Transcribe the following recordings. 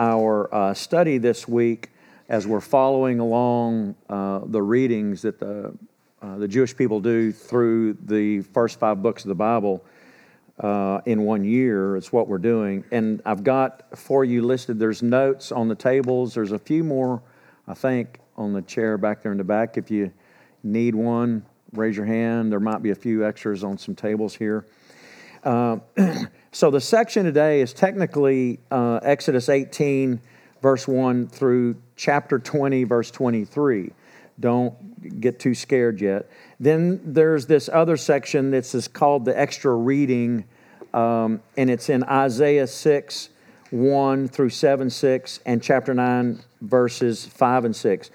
our uh, study this week as we're following along uh, the readings that the, uh, the Jewish people do through the first five books of the Bible uh, in one year. It's what we're doing. And I've got for you listed, there's notes on the tables. There's a few more, I think, on the chair back there in the back. If you need one, raise your hand. There might be a few extras on some tables here. Uh, so the section today is technically uh, Exodus 18, verse 1 through chapter 20, verse 23. Don't get too scared yet. Then there's this other section that's called the extra reading, um, and it's in Isaiah 6, 1 through 7, 6, and chapter 9, verses 5 and 6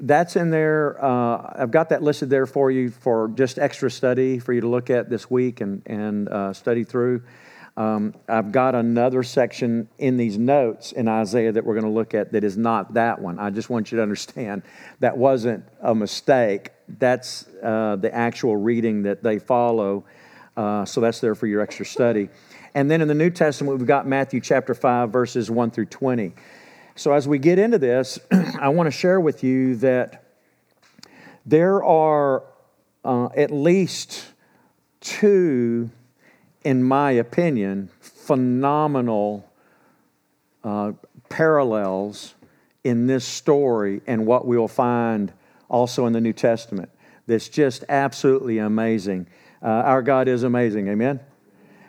that's in there. Uh, I've got that listed there for you for just extra study for you to look at this week and, and uh, study through. Um, I've got another section in these notes in Isaiah that we're going to look at that is not that one. I just want you to understand that wasn't a mistake. That's uh, the actual reading that they follow. Uh, so that's there for your extra study. And then in the New Testament, we've got Matthew chapter 5, verses 1 through 20. So, as we get into this, I want to share with you that there are uh, at least two, in my opinion, phenomenal uh, parallels in this story and what we'll find also in the New Testament. That's just absolutely amazing. Uh, our God is amazing, amen?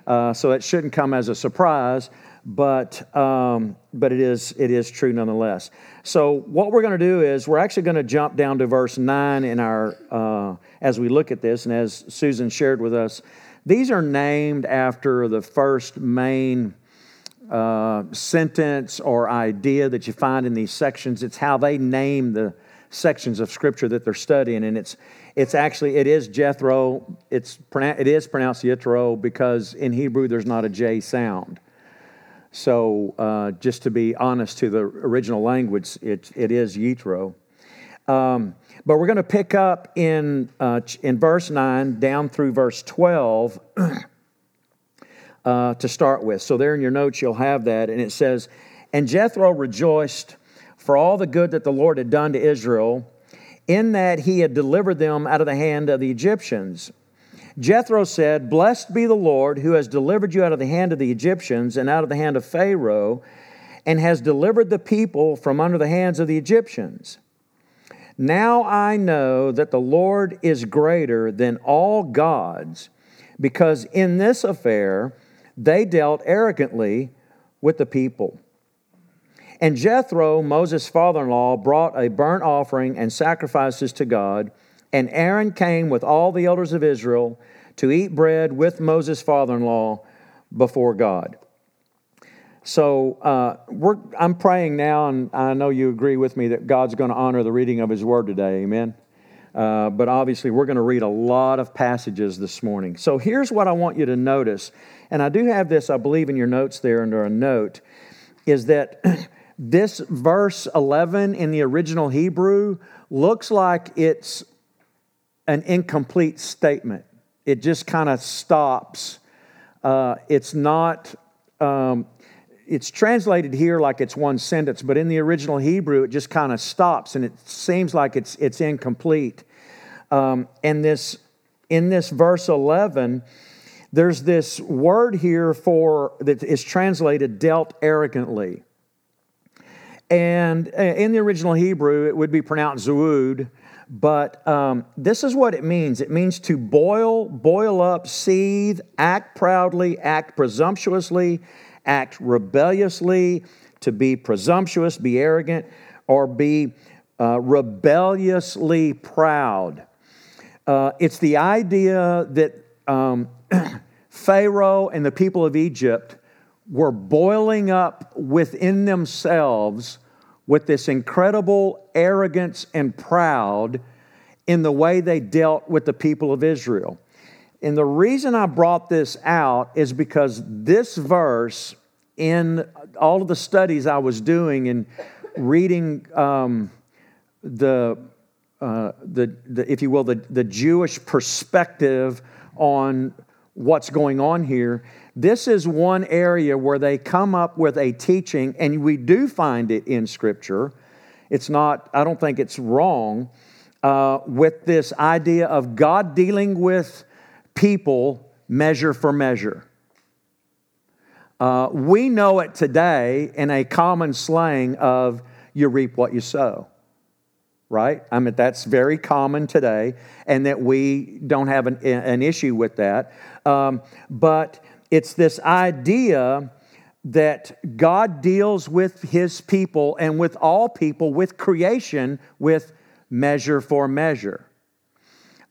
Uh, so it shouldn't come as a surprise but um, but it is it is true nonetheless. So what we're going to do is we're actually going to jump down to verse nine in our uh, as we look at this, and as Susan shared with us, these are named after the first main. Uh, sentence or idea that you find in these sections. It's how they name the sections of scripture that they're studying, and it's it's actually it is Jethro. It's it is pronounced Yitro because in Hebrew there's not a J sound. So, uh, just to be honest to the original language, it, it is Yitro. Um, but we're going to pick up in, uh, in verse 9 down through verse 12 uh, to start with. So, there in your notes, you'll have that. And it says, And Jethro rejoiced for all the good that the Lord had done to Israel, in that he had delivered them out of the hand of the Egyptians. Jethro said, Blessed be the Lord who has delivered you out of the hand of the Egyptians and out of the hand of Pharaoh, and has delivered the people from under the hands of the Egyptians. Now I know that the Lord is greater than all gods, because in this affair they dealt arrogantly with the people. And Jethro, Moses' father in law, brought a burnt offering and sacrifices to God. And Aaron came with all the elders of Israel to eat bread with Moses' father in law before God. So uh, I'm praying now, and I know you agree with me that God's going to honor the reading of His Word today. Amen. Uh, but obviously, we're going to read a lot of passages this morning. So here's what I want you to notice, and I do have this, I believe, in your notes there under a note, is that this verse 11 in the original Hebrew looks like it's an incomplete statement it just kind of stops. Uh, it's not, um, it's translated here like it's one sentence, but in the original Hebrew, it just kind of stops and it seems like it's, it's incomplete. Um, and this, in this verse 11, there's this word here for that is translated dealt arrogantly. And uh, in the original Hebrew, it would be pronounced zuud, but um, this is what it means it means to boil, boil up, seethe, act proudly, act presumptuously, act rebelliously, to be presumptuous, be arrogant, or be uh, rebelliously proud. Uh, it's the idea that um, Pharaoh and the people of Egypt were boiling up within themselves with this incredible arrogance and proud in the way they dealt with the people of Israel. And the reason I brought this out is because this verse, in all of the studies I was doing and reading um, the, uh, the, the, if you will, the, the Jewish perspective on what's going on here, this is one area where they come up with a teaching, and we do find it in Scripture. It's not, I don't think it's wrong, uh, with this idea of God dealing with people measure for measure. Uh, we know it today in a common slang of you reap what you sow, right? I mean, that's very common today, and that we don't have an, an issue with that. Um, but it's this idea that God deals with his people and with all people, with creation, with measure for measure.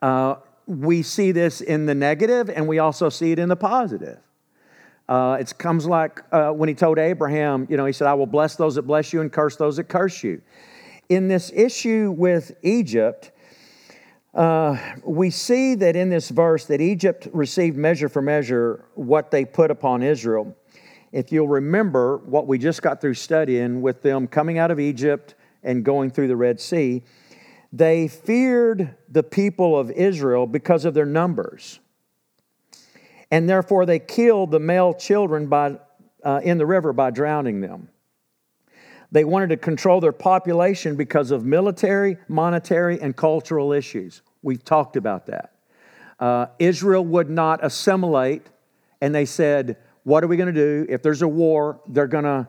Uh, we see this in the negative, and we also see it in the positive. Uh, it comes like uh, when he told Abraham, you know, he said, I will bless those that bless you and curse those that curse you. In this issue with Egypt, uh, we see that in this verse that Egypt received measure for measure what they put upon Israel. If you'll remember what we just got through studying with them coming out of Egypt and going through the Red Sea, they feared the people of Israel because of their numbers and therefore they killed the male children by, uh, in the river by drowning them. They wanted to control their population because of military, monetary, and cultural issues. We've talked about that. Uh, Israel would not assimilate, and they said, What are we going to do? If there's a war, they're going to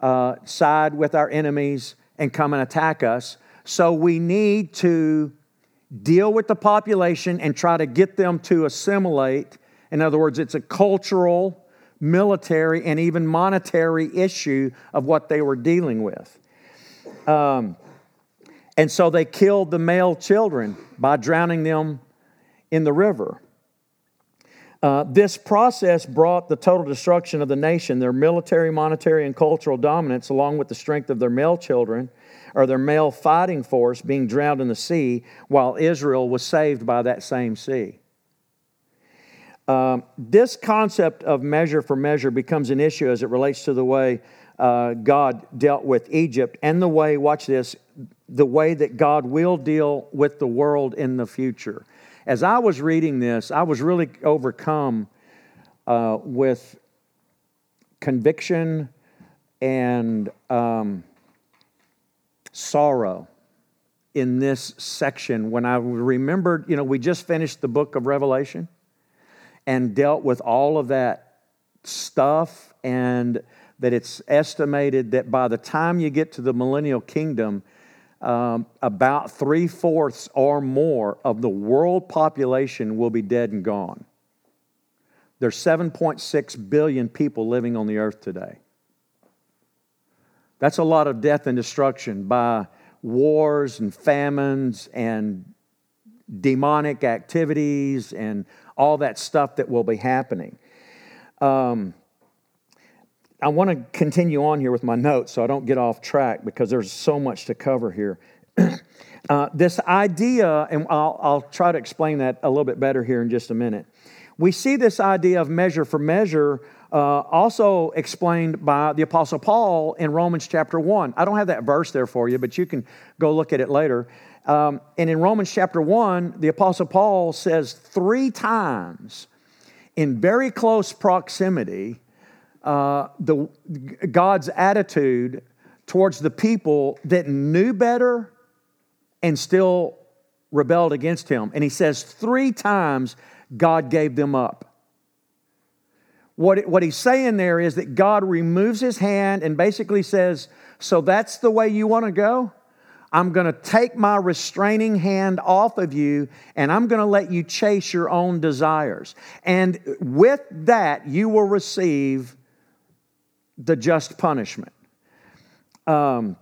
uh, side with our enemies and come and attack us. So we need to deal with the population and try to get them to assimilate in other words, it's a cultural, military, and even monetary issue of what they were dealing with. Um, and so they killed the male children by drowning them in the river. Uh, this process brought the total destruction of the nation, their military, monetary, and cultural dominance, along with the strength of their male children or their male fighting force being drowned in the sea, while Israel was saved by that same sea. Um, this concept of measure for measure becomes an issue as it relates to the way uh, God dealt with Egypt and the way, watch this, the way that God will deal with the world in the future. As I was reading this, I was really overcome uh, with conviction and um, sorrow in this section when I remembered, you know, we just finished the book of Revelation and dealt with all of that stuff, and that it's estimated that by the time you get to the millennial kingdom, um, about three fourths or more of the world population will be dead and gone. There's 7.6 billion people living on the earth today. That's a lot of death and destruction by wars and famines and demonic activities and all that stuff that will be happening. Um, I want to continue on here with my notes so I don't get off track because there's so much to cover here. uh, this idea, and I'll, I'll try to explain that a little bit better here in just a minute. We see this idea of measure for measure uh, also explained by the Apostle Paul in Romans chapter 1. I don't have that verse there for you, but you can go look at it later. Um, and in Romans chapter 1, the Apostle Paul says three times in very close proximity uh, the, God's attitude towards the people that knew better and still rebelled against him. And he says three times God gave them up. What, what he's saying there is that God removes his hand and basically says, So that's the way you want to go? I'm going to take my restraining hand off of you and I'm going to let you chase your own desires. And with that, you will receive the just punishment. Um,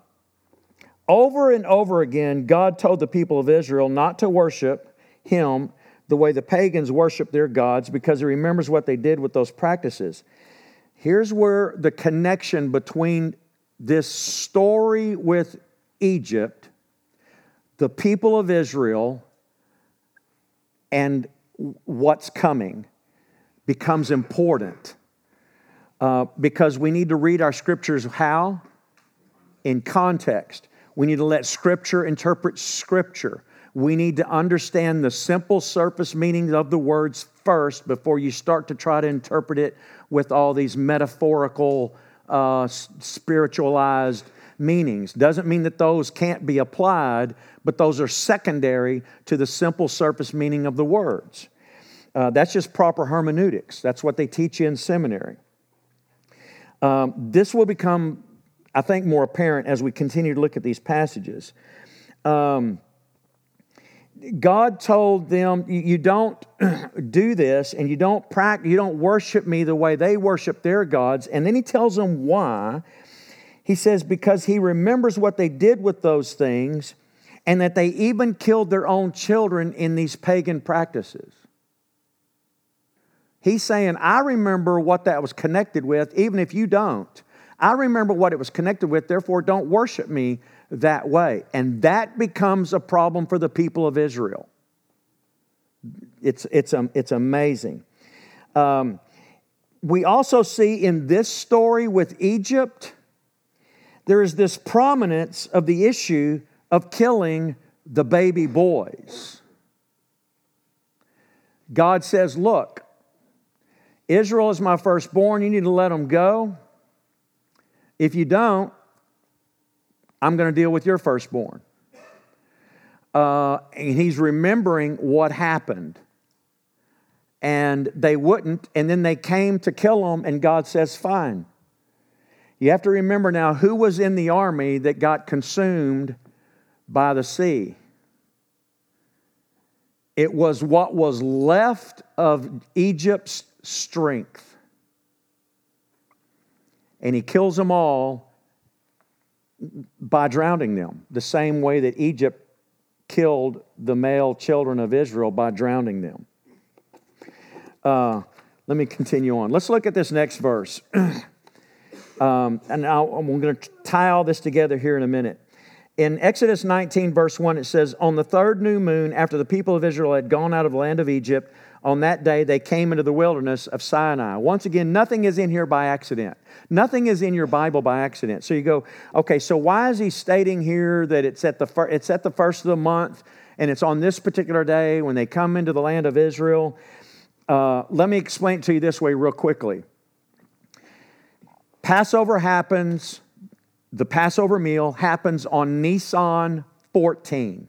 over and over again, God told the people of Israel not to worship Him the way the pagans worship their gods because He remembers what they did with those practices. Here's where the connection between this story with Egypt, the people of Israel, and what's coming becomes important uh, because we need to read our scriptures how? In context. We need to let scripture interpret scripture. we need to understand the simple surface meanings of the words first before you start to try to interpret it with all these metaphorical, uh, spiritualized meanings. Doesn't mean that those can't be applied, but those are secondary to the simple surface meaning of the words. Uh, that's just proper hermeneutics. That's what they teach you in seminary. Um, this will become, I think, more apparent as we continue to look at these passages. Um, God told them, "You don't do this, and you don't practice, you don't worship me the way they worship their gods." And then He tells them why. He says, "Because He remembers what they did with those things, and that they even killed their own children in these pagan practices." He's saying, I remember what that was connected with, even if you don't. I remember what it was connected with, therefore, don't worship me that way. And that becomes a problem for the people of Israel. It's, it's, um, it's amazing. Um, we also see in this story with Egypt, there is this prominence of the issue of killing the baby boys. God says, Look, Israel is my firstborn. You need to let them go. If you don't, I'm going to deal with your firstborn. Uh, and he's remembering what happened. And they wouldn't, and then they came to kill him, and God says, Fine. You have to remember now who was in the army that got consumed by the sea. It was what was left of Egypt's strength. And he kills them all by drowning them, the same way that Egypt killed the male children of Israel by drowning them. Uh, let me continue on. Let's look at this next verse. um, and I'll, I'm going to tie all this together here in a minute. In Exodus 19, verse 1, it says, On the third new moon, after the people of Israel had gone out of the land of Egypt, on that day they came into the wilderness of Sinai. Once again, nothing is in here by accident. Nothing is in your Bible by accident. So you go, okay, so why is he stating here that it's at the, fir- it's at the first of the month and it's on this particular day when they come into the land of Israel? Uh, let me explain to you this way, real quickly. Passover happens, the Passover meal happens on Nisan 14.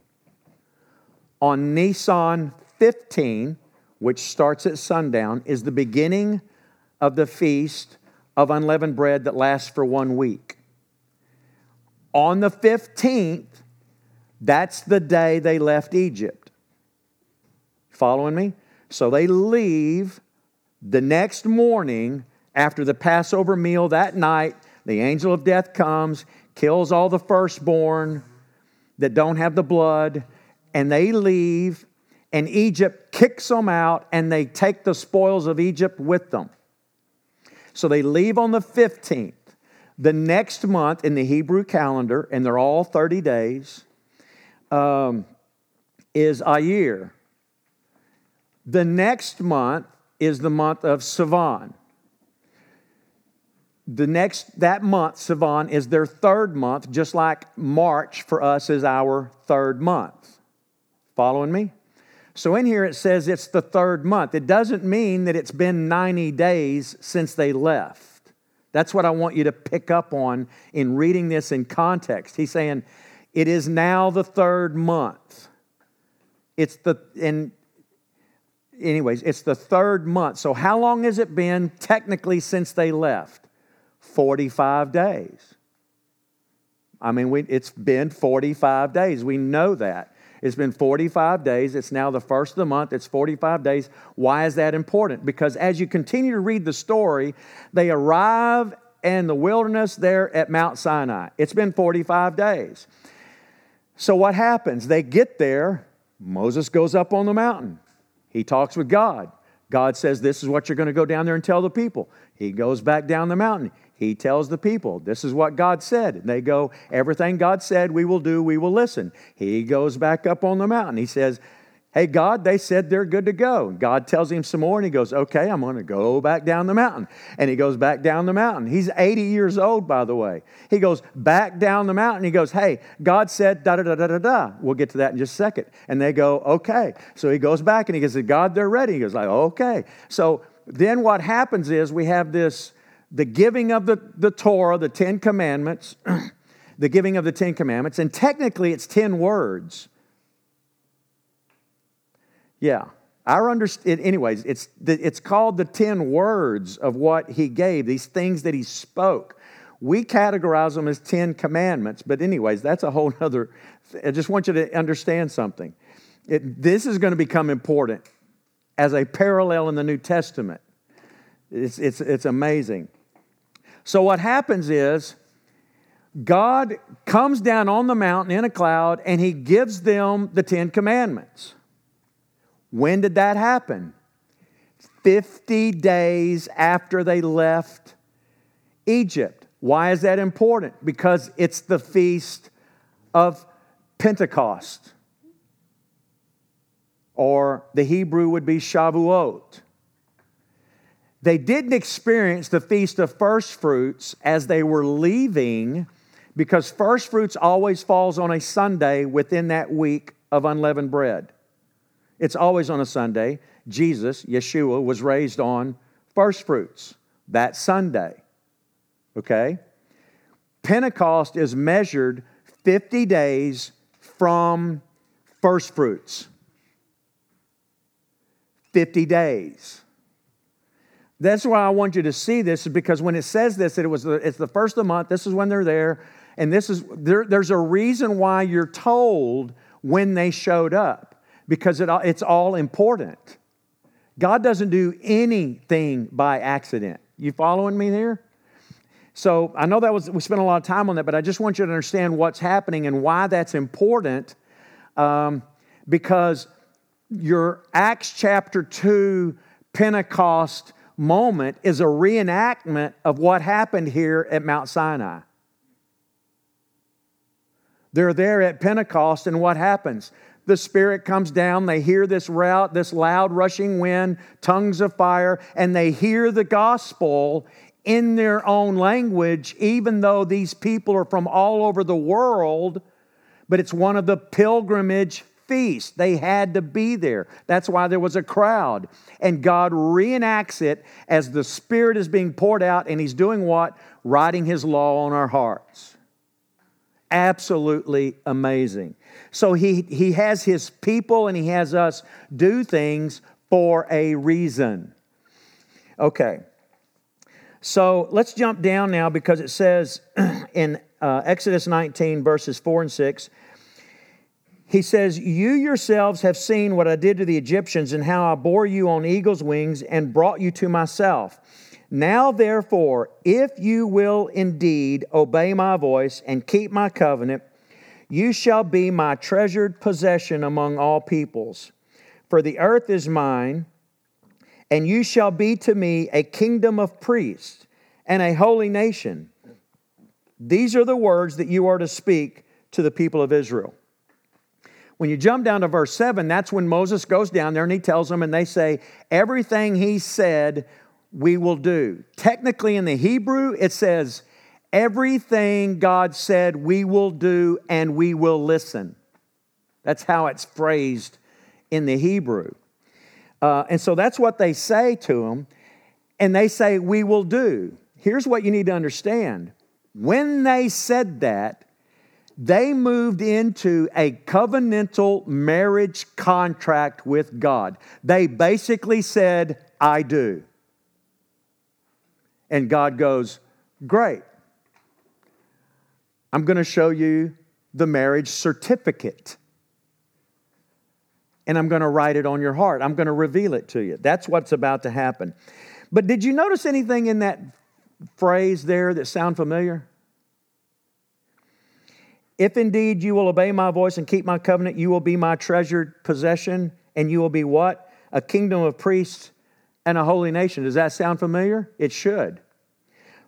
On Nisan 15, which starts at sundown, is the beginning of the feast of unleavened bread that lasts for one week. On the 15th, that's the day they left Egypt. Following me? So they leave the next morning after the Passover meal that night. The angel of death comes, kills all the firstborn that don't have the blood, and they leave and Egypt kicks them out and they take the spoils of Egypt with them. So they leave on the 15th. The next month in the Hebrew calendar, and they're all 30 days, um, is Iyar. The next month is the month of Sivan. The next, that month, Sivan, is their third month, just like March for us is our third month. Following me? So in here it says it's the third month. It doesn't mean that it's been 90 days since they left. That's what I want you to pick up on in reading this in context. He's saying it is now the third month. It's the, and anyways, it's the third month. So how long has it been technically since they left? 45 days. I mean, we, it's been 45 days. We know that. It's been 45 days. It's now the first of the month. It's 45 days. Why is that important? Because as you continue to read the story, they arrive in the wilderness there at Mount Sinai. It's been 45 days. So what happens? They get there. Moses goes up on the mountain. He talks with God. God says, This is what you're going to go down there and tell the people. He goes back down the mountain. He tells the people, This is what God said. And they go, Everything God said, we will do, we will listen. He goes back up on the mountain. He says, Hey, God, they said they're good to go. God tells him some more, and he goes, Okay, I'm going to go back down the mountain. And he goes back down the mountain. He's 80 years old, by the way. He goes back down the mountain. He goes, Hey, God said da da da da da da. We'll get to that in just a second. And they go, Okay. So he goes back and he goes, God, they're ready. He goes, like, Okay. So then what happens is we have this the giving of the, the Torah, the Ten Commandments, the giving of the Ten Commandments, and technically it's 10 words. Yeah. Our understand, anyways, it's, it's called the 10 words of what he gave, these things that he spoke. We categorize them as 10 commandments, but, anyways, that's a whole other. I just want you to understand something. It, this is going to become important as a parallel in the New Testament. It's, it's, it's amazing. So, what happens is God comes down on the mountain in a cloud and he gives them the Ten Commandments. When did that happen? 50 days after they left Egypt. Why is that important? Because it's the feast of Pentecost, or the Hebrew would be Shavuot. They didn't experience the feast of first fruits as they were leaving because first fruits always falls on a Sunday within that week of unleavened bread. It's always on a Sunday. Jesus, Yeshua, was raised on first fruits that Sunday. Okay? Pentecost is measured 50 days from first fruits. 50 days. That's why I want you to see this, is because when it says this, that it was the, it's the first of the month, this is when they're there, and this is there, there's a reason why you're told when they showed up because it, it's all important. God doesn't do anything by accident. You following me there? So I know that was we spent a lot of time on that, but I just want you to understand what's happening and why that's important. Um, because your Acts chapter 2 Pentecost moment is a reenactment of what happened here at Mount Sinai. They're there at Pentecost, and what happens? the Spirit comes down. They hear this route, this loud rushing wind, tongues of fire, and they hear the gospel in their own language, even though these people are from all over the world. But it's one of the pilgrimage feasts. They had to be there. That's why there was a crowd. And God reenacts it as the Spirit is being poured out, and He's doing what? Writing His law on our hearts. Absolutely amazing. So he, he has his people and he has us do things for a reason. Okay. So let's jump down now because it says in uh, Exodus 19, verses 4 and 6, he says, You yourselves have seen what I did to the Egyptians and how I bore you on eagle's wings and brought you to myself. Now, therefore, if you will indeed obey my voice and keep my covenant, you shall be my treasured possession among all peoples. For the earth is mine, and you shall be to me a kingdom of priests and a holy nation. These are the words that you are to speak to the people of Israel. When you jump down to verse 7, that's when Moses goes down there and he tells them, and they say, Everything he said we will do. Technically, in the Hebrew, it says, everything God said we will do and we will listen. That's how it's phrased in the Hebrew. Uh, and so that's what they say to him. And they say, We will do. Here's what you need to understand. When they said that, they moved into a covenantal marriage contract with God. They basically said, I do. And God goes, Great. I'm going to show you the marriage certificate. And I'm going to write it on your heart. I'm going to reveal it to you. That's what's about to happen. But did you notice anything in that phrase there that sound familiar? If indeed you will obey my voice and keep my covenant, you will be my treasured possession, and you will be what? A kingdom of priests and a holy nation. Does that sound familiar? It should.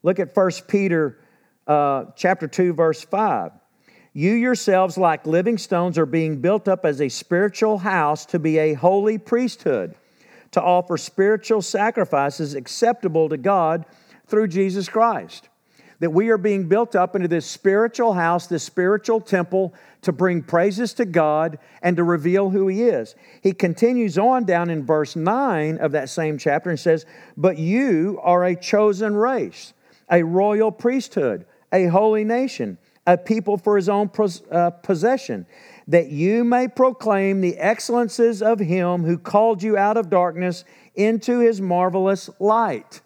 Look at 1 Peter uh, chapter 2, verse 5. You yourselves, like living stones, are being built up as a spiritual house to be a holy priesthood, to offer spiritual sacrifices acceptable to God through Jesus Christ. That we are being built up into this spiritual house, this spiritual temple, to bring praises to God and to reveal who He is. He continues on down in verse 9 of that same chapter and says, But you are a chosen race, a royal priesthood, a holy nation a people for his own uh, possession, that you may proclaim the excellences of him who called you out of darkness into his marvelous light.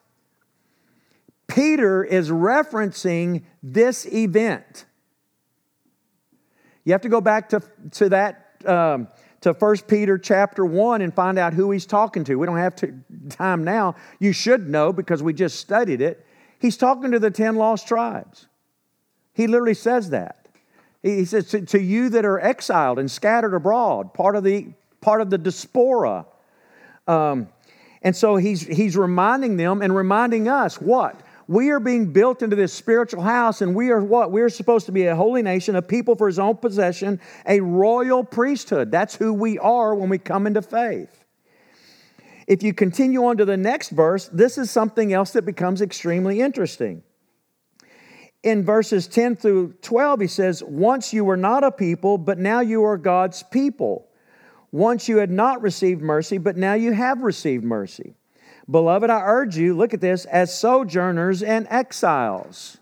Peter is referencing this event. You have to go back to, to that um, to 1 Peter chapter 1 and find out who he's talking to. We don't have to, time now. You should know because we just studied it. He's talking to the 10 lost tribes. He literally says that. He says, to, to you that are exiled and scattered abroad, part of the, part of the diaspora. Um, and so he's, he's reminding them and reminding us what? We are being built into this spiritual house, and we are what? We are supposed to be a holy nation, a people for his own possession, a royal priesthood. That's who we are when we come into faith. If you continue on to the next verse, this is something else that becomes extremely interesting in verses 10 through 12, he says, Once you were not a people, but now you are God's people. Once you had not received mercy, but now you have received mercy. Beloved, I urge you, look at this, as sojourners and exiles.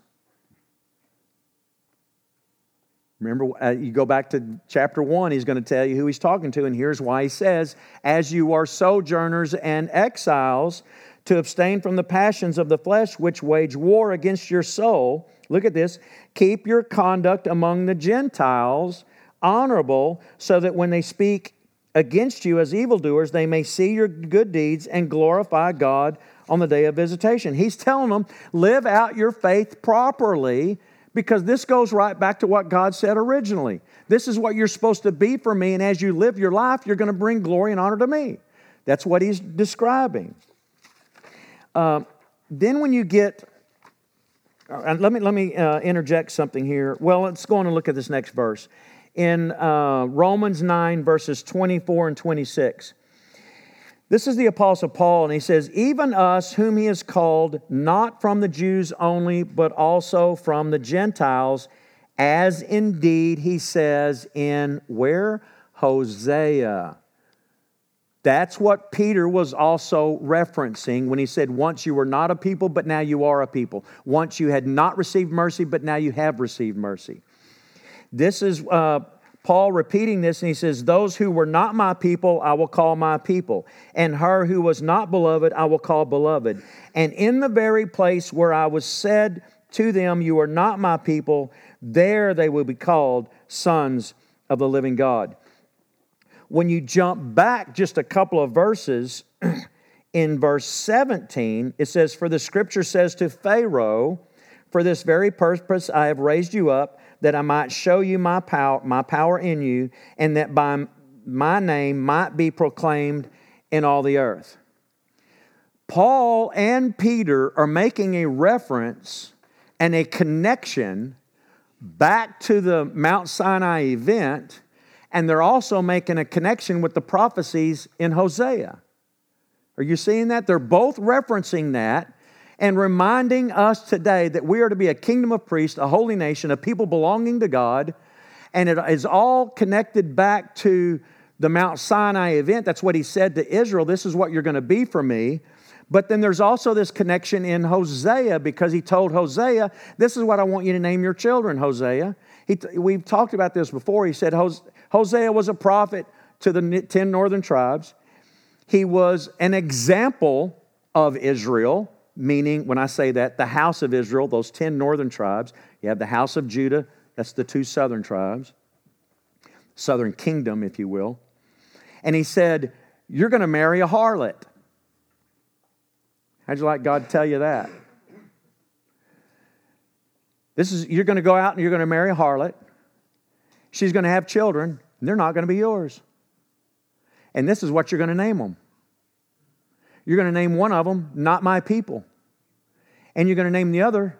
Remember, uh, you go back to chapter 1, he's going to tell you who he's talking to, and here's why he says, As you are sojourners and exiles, to abstain from the passions of the flesh which wage war against your soul Look at this. Keep your conduct among the Gentiles honorable, so that when they speak against you as evildoers, they may see your good deeds and glorify God on the day of visitation. He's telling them, live out your faith properly because this goes right back to what God said originally. This is what you're supposed to be for me, and as you live your life, you're going to bring glory and honor to me. That's what he's describing. Uh, then, when you get uh, let me, let me uh, interject something here. Well, let's go on and look at this next verse. In uh, Romans 9, verses 24 and 26. This is the Apostle Paul, and he says, Even us, whom he has called, not from the Jews only, but also from the Gentiles, as indeed he says in where? Hosea. That's what Peter was also referencing when he said, Once you were not a people, but now you are a people. Once you had not received mercy, but now you have received mercy. This is uh, Paul repeating this, and he says, Those who were not my people, I will call my people. And her who was not beloved, I will call beloved. And in the very place where I was said to them, You are not my people, there they will be called sons of the living God when you jump back just a couple of verses, in verse 17, it says, For the scripture says to Pharaoh, For this very purpose I have raised you up, that I might show you my power, my power in you, and that by my name might be proclaimed in all the earth. Paul and Peter are making a reference and a connection back to the Mount Sinai event and they're also making a connection with the prophecies in Hosea. Are you seeing that? They're both referencing that and reminding us today that we are to be a kingdom of priests, a holy nation, a people belonging to God. And it is all connected back to the Mount Sinai event. That's what he said to Israel this is what you're going to be for me. But then there's also this connection in Hosea because he told Hosea, This is what I want you to name your children, Hosea. He, we've talked about this before. He said, Hosea was a prophet to the 10 northern tribes. He was an example of Israel, meaning, when I say that, the house of Israel, those 10 northern tribes. You have the house of Judah, that's the two southern tribes, southern kingdom, if you will. And he said, You're going to marry a harlot. How'd you like God to tell you that? This is, you're going to go out and you're going to marry a harlot. She's going to have children, and they're not going to be yours. And this is what you're going to name them. You're going to name one of them, Not My People. And you're going to name the other,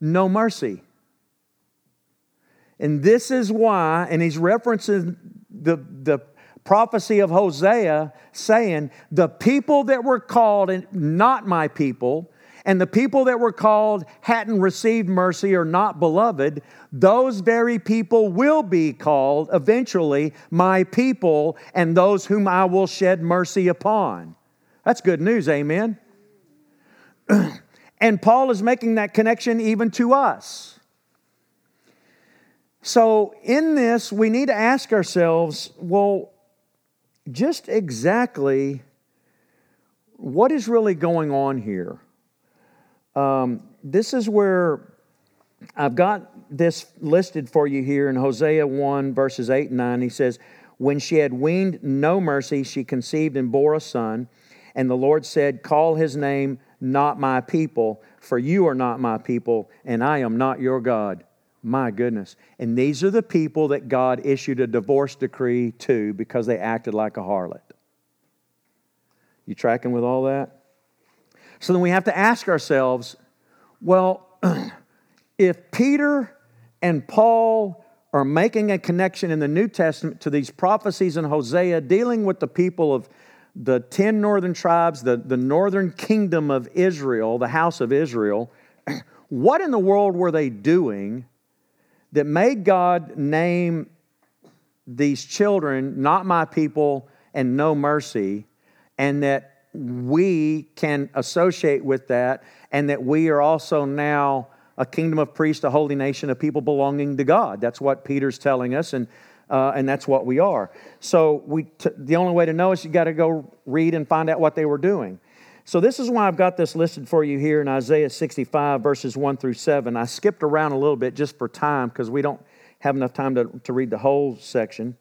No Mercy. And this is why, and he's referencing the, the prophecy of Hosea saying, The people that were called, and not my people, and the people that were called hadn't received mercy or not beloved, those very people will be called eventually my people and those whom I will shed mercy upon. That's good news, amen. and Paul is making that connection even to us. So, in this, we need to ask ourselves well, just exactly what is really going on here? Um, this is where I've got this listed for you here in Hosea 1, verses 8 and 9. He says, When she had weaned no mercy, she conceived and bore a son. And the Lord said, Call his name not my people, for you are not my people, and I am not your God. My goodness. And these are the people that God issued a divorce decree to because they acted like a harlot. You tracking with all that? So then we have to ask ourselves well, if Peter and Paul are making a connection in the New Testament to these prophecies in Hosea dealing with the people of the 10 northern tribes, the, the northern kingdom of Israel, the house of Israel, what in the world were they doing that made God name these children not my people and no mercy, and that we can associate with that, and that we are also now a kingdom of priests, a holy nation, a people belonging to God. That's what Peter's telling us, and uh, and that's what we are. So we t- the only way to know is you got to go read and find out what they were doing. So, this is why I've got this listed for you here in Isaiah 65, verses 1 through 7. I skipped around a little bit just for time because we don't have enough time to, to read the whole section.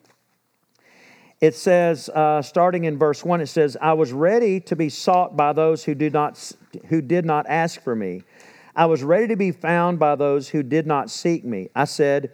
It says, uh, starting in verse 1, it says, I was ready to be sought by those who did, not, who did not ask for me. I was ready to be found by those who did not seek me. I said,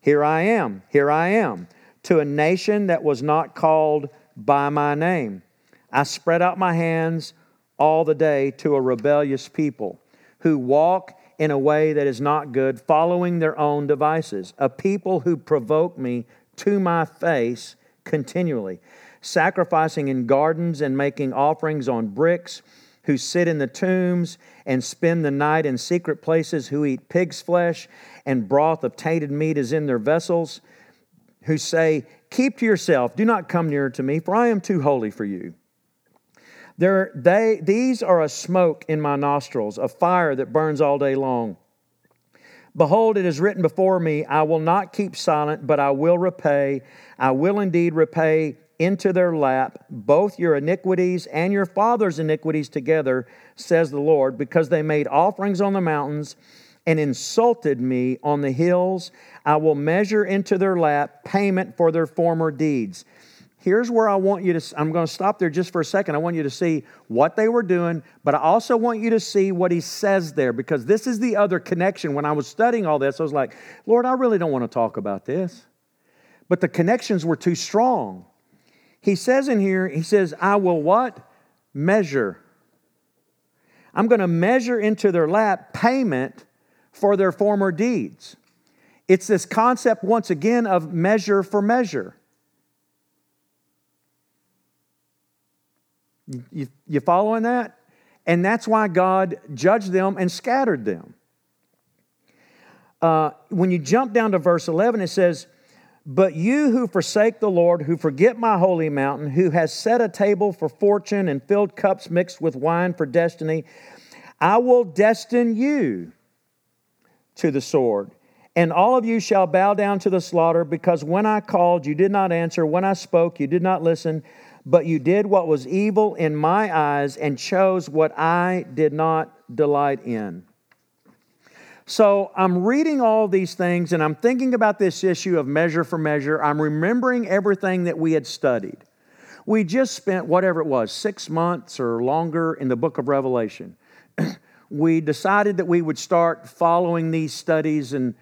Here I am, here I am, to a nation that was not called by my name. I spread out my hands all the day to a rebellious people who walk in a way that is not good, following their own devices, a people who provoke me to my face continually, sacrificing in gardens and making offerings on bricks, who sit in the tombs and spend the night in secret places, who eat pig's flesh and broth of tainted meat is in their vessels, who say, Keep to yourself, do not come near to me, for I am too holy for you. There, they, these are a smoke in my nostrils, a fire that burns all day long. Behold, it is written before me, I will not keep silent, but I will repay. I will indeed repay into their lap both your iniquities and your father's iniquities together, says the Lord, because they made offerings on the mountains and insulted me on the hills. I will measure into their lap payment for their former deeds. Here's where I want you to, I'm going to stop there just for a second. I want you to see what they were doing, but I also want you to see what he says there because this is the other connection. When I was studying all this, I was like, Lord, I really don't want to talk about this. But the connections were too strong. He says in here, he says, I will what? Measure. I'm going to measure into their lap payment for their former deeds. It's this concept, once again, of measure for measure. You, you following that? And that's why God judged them and scattered them. Uh, when you jump down to verse 11, it says, But you who forsake the Lord, who forget my holy mountain, who has set a table for fortune and filled cups mixed with wine for destiny, I will destine you to the sword. And all of you shall bow down to the slaughter, because when I called, you did not answer. When I spoke, you did not listen but you did what was evil in my eyes and chose what I did not delight in. So I'm reading all these things and I'm thinking about this issue of measure for measure. I'm remembering everything that we had studied. We just spent whatever it was, six months or longer in the book of Revelation. we decided that we would start following these studies and,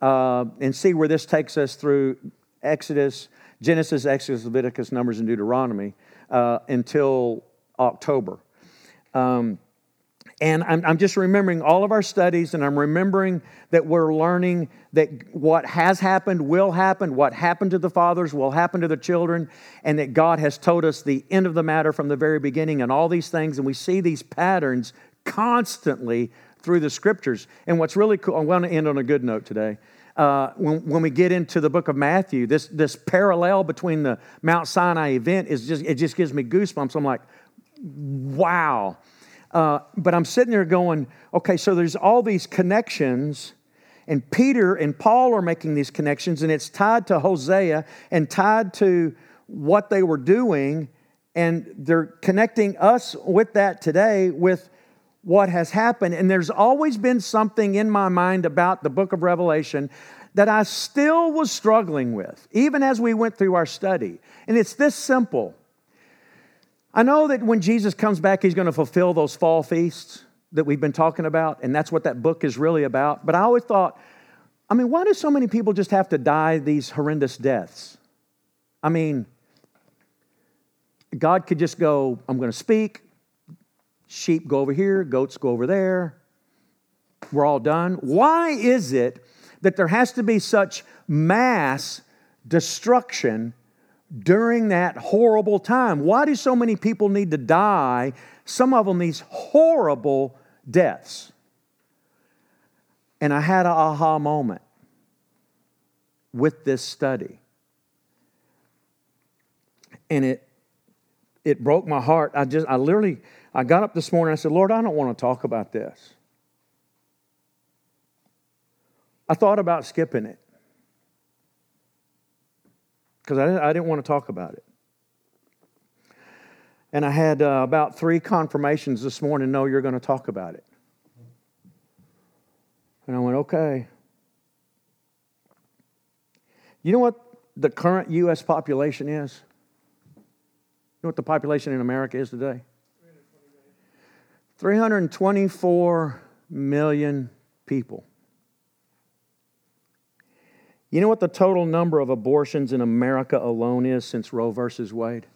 uh, and see where this takes us through Exodus, Genesis, Exodus, Leviticus, Numbers, and Deuteronomy uh, until October. Um, And I'm, I'm, just remembering all of our studies, and I'm remembering that we're learning that what has happened will happen, what happened to the fathers will happen to the children, and that God has told us the end of the matter from the very beginning, and all these things. And we see these patterns constantly through the scriptures. And what's really cool, I want to end on a good note today. Uh, when, when we get into the book of Matthew, this, this parallel between the Mount Sinai event is just, it just gives me goosebumps. I'm like, wow uh, but I'm sitting there going, okay, so there's all these connections, and Peter and Paul are making these connections, and it's tied to Hosea and tied to what they were doing, and they're connecting us with that today with what has happened. And there's always been something in my mind about the book of Revelation that I still was struggling with, even as we went through our study. And it's this simple I know that when Jesus comes back, he's going to fulfill those fall feasts that we've been talking about, and that's what that book is really about. But I always thought, I mean, why do so many people just have to die these horrendous deaths? I mean, God could just go, I'm going to speak, sheep go over here, goats go over there, we're all done. Why is it that there has to be such mass destruction during that horrible time. Why do so many people need to die? Some of them these horrible deaths. And I had an aha moment with this study. And it it broke my heart. I just I literally I got up this morning and I said, "Lord, I don't want to talk about this." I thought about skipping it because I didn't, I didn't want to talk about it. And I had uh, about three confirmations this morning no, you're going to talk about it. And I went, okay. You know what the current U.S. population is? You know what the population in America is today? 324 million people. You know what the total number of abortions in America alone is since Roe versus Wade?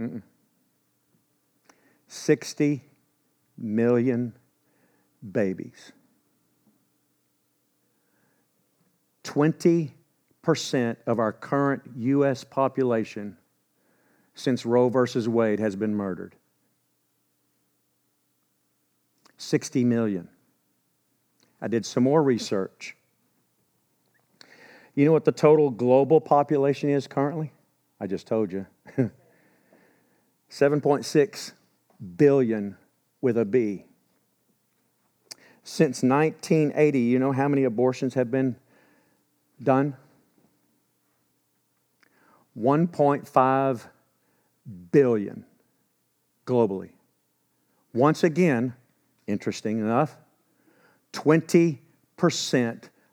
Mm-mm. 60 million babies. 20% of our current U.S. population since Roe versus Wade has been murdered. 60 million. I did some more research. You know what the total global population is currently? I just told you. 7.6 billion with a B. Since 1980, you know how many abortions have been done? 1.5 billion globally. Once again, interesting enough, 20%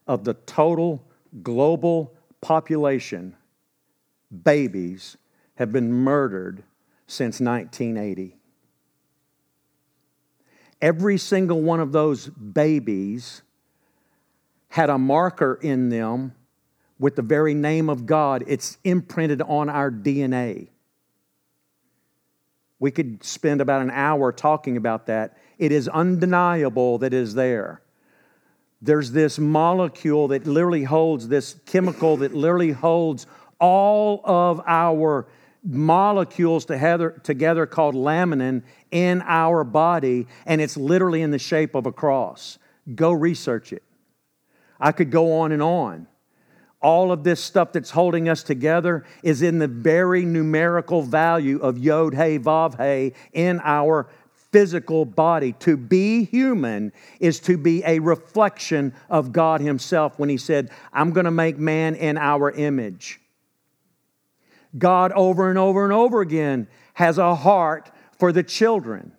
of the total global population, babies, have been murdered since 1980. Every single one of those babies had a marker in them with the very name of God. It's imprinted on our DNA. We could spend about an hour talking about that. It is undeniable that it is there there's this molecule that literally holds this chemical that literally holds all of our molecules together, together called laminin in our body, and it's literally in the shape of a cross. Go research it. I could go on and on. All of this stuff that's holding us together is in the very numerical value of Yod Hey Vav Hey in our physical body. To be human is to be a reflection of God Himself when He said, I'm going to make man in our image. God, over and over and over again, has a heart for the children.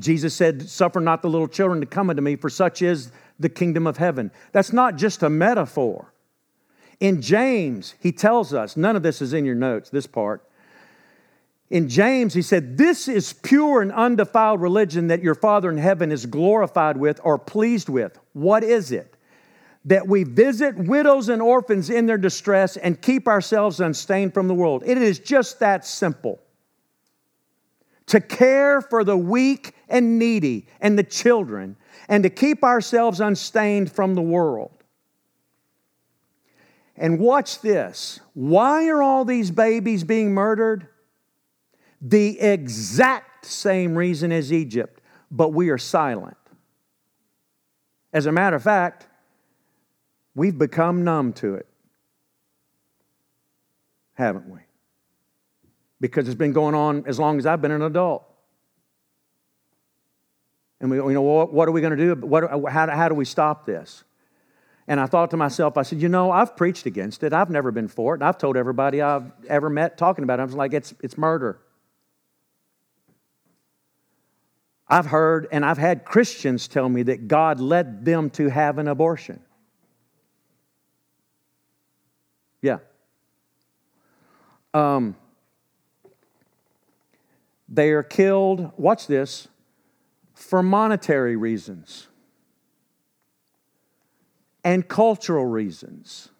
Jesus said, Suffer not the little children to come unto me, for such is the kingdom of heaven. That's not just a metaphor. In James, he tells us, none of this is in your notes, this part. In James, he said, This is pure and undefiled religion that your Father in heaven is glorified with or pleased with. What is it? That we visit widows and orphans in their distress and keep ourselves unstained from the world. It is just that simple. to care for the weak and needy and the children, and to keep ourselves unstained from the world. And watch this. Why are all these babies being murdered? The exact same reason as Egypt, but we are silent. As a matter of fact, we've become numb to it, haven't we? Because it's been going on as long as I've been an adult. And we, you know, what, are we going to do? What, how, how do we stop this? And I thought to myself, I said, you know, I've preached against it. I've never been for it. And I've told everybody I've ever met talking about it. I was like, it's, it's murder. I've heard and I've had Christians tell me that God led them to have an abortion. Yeah. Um, they are killed, watch this, for monetary reasons and cultural reasons,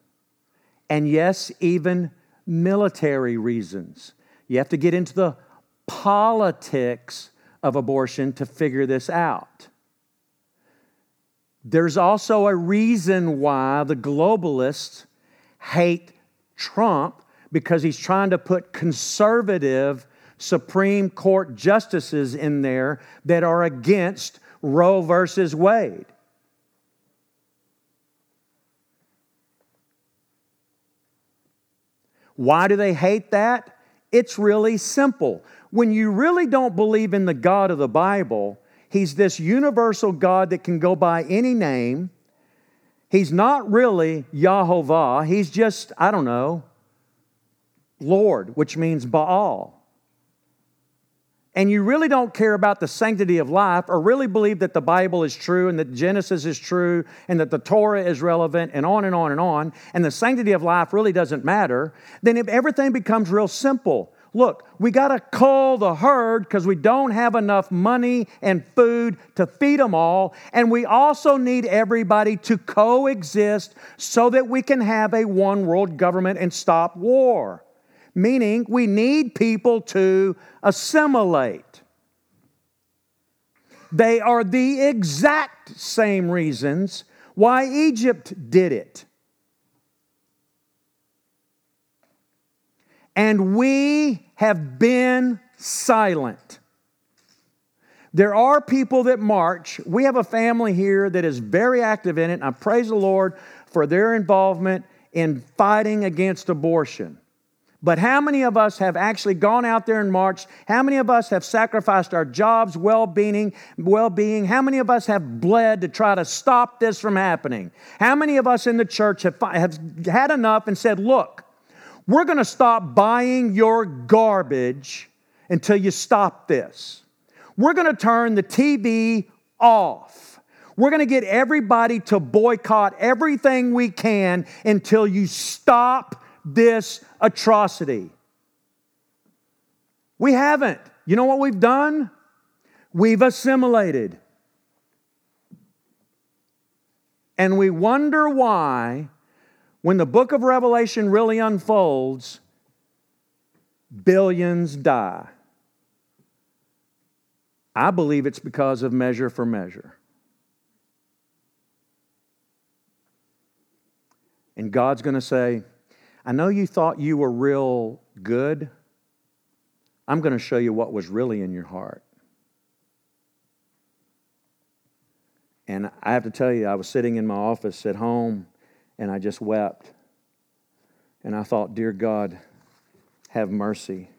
and yes, even military reasons. You have to get into the politics of abortion to figure this out. There's also a reason why the globalists hate Trump because he's trying to put conservative Supreme Court justices in there that are against Roe versus Wade. Why do they hate that? It's really simple. When you really don't believe in the God of the Bible, He's this universal God that can go by any name. He's not really Yahovah. He's just, I don't know, Lord, which means Baal and you really don't care about the sanctity of life or really believe that the Bible is true and that Genesis is true and that the Torah is relevant and on and on and on, and the sanctity of life really doesn't matter, then if everything becomes real simple. Look, we got to cull the herd because we don't have enough money and food to feed them all. And we also need everybody to coexist so that we can have a one world government and stop war meaning we need people to assimilate. They are the exact same reasons why Egypt did it. And we have been silent. There are people that march. We have a family here that is very active in it, and I praise the Lord for their involvement in fighting against abortion. But how many of us have actually gone out there and marched? How many of us have sacrificed our jobs, well-being, well-being? How many of us have bled to try to stop this from happening? How many of us in the church have, have had enough and said, "Look, we're going to stop buying your garbage until you stop this. We're going to turn the TV off. We're going to get everybody to boycott everything we can until you stop this atrocity. We haven't. You know what we've done? We've assimilated. And we wonder why, when the book of Revelation really unfolds, billions die. I believe it's because of measure for measure. And God's going to say, I know you thought you were real good. I'm going to show you what was really in your heart. And I have to tell you, I was sitting in my office at home and I just wept. And I thought, Dear God, have mercy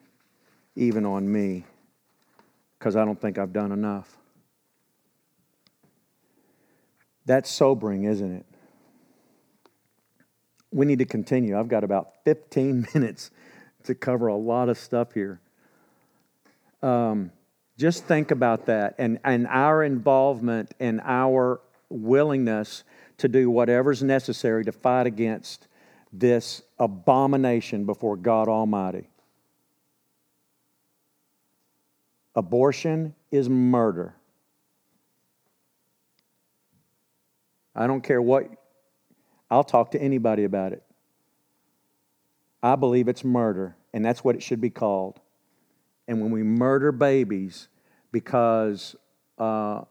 even on me because I don't think I've done enough. That's sobering, isn't it? we need to continue. I've got about 15 minutes to cover a lot of stuff here. Um, just think about that and, and our involvement and our willingness to do whatever's necessary to fight against this abomination before God Almighty. Abortion is murder. I don't care what I'll talk to anybody about it. I believe it's murder, and that's what it should be called. and when we murder babies because uh,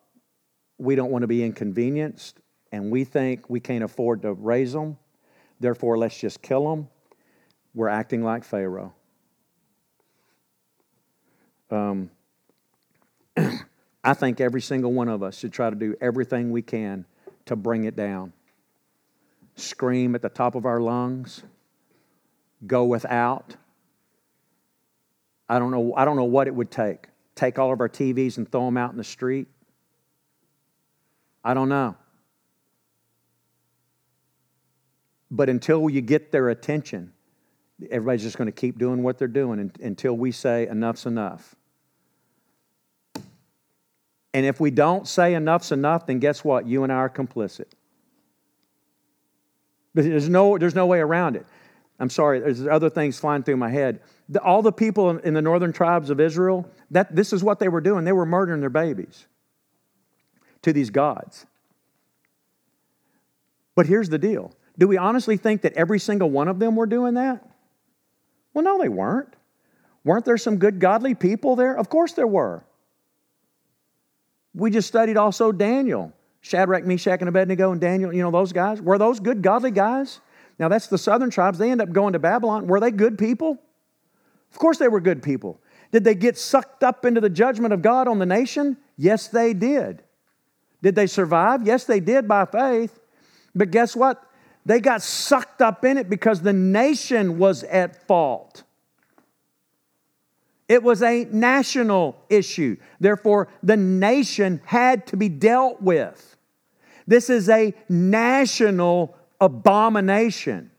we don't want to be inconvenienced and we think we can't afford to raise them, therefore let's just kill them, we're acting like Pharaoh. Um, I think every single one of us should try to do everything we can to bring it down. Scream at the top of our lungs, go without. I don't know, I don't know what it would take. Take all of our TVs and throw them out in the street. I don't know. But until you get their attention, everybody's just going to keep doing what they're doing until we say enough's enough. And if we don't say enough's enough, then guess what? You and I are complicit. There's no, there's no way around it. I'm sorry, there's other things flying through my head. The, all the people in the northern tribes of Israel, that, this is what they were doing. They were murdering their babies to these gods. But here's the deal do we honestly think that every single one of them were doing that? Well, no, they weren't. Weren't there some good, godly people there? Of course there were. We just studied also Daniel, Shadrach, Meshach, and Abednego, and Daniel, you know, those guys. Were those good, godly guys? Now, that's the southern tribes. They end up going to Babylon. Were they good people? Of course, they were good people. Did they get sucked up into the judgment of God on the nation? Yes, they did. Did they survive? Yes, they did by faith. But guess what? They got sucked up in it because the nation was at fault. It was a national issue. Therefore, the nation had to be dealt with. This is a national abomination.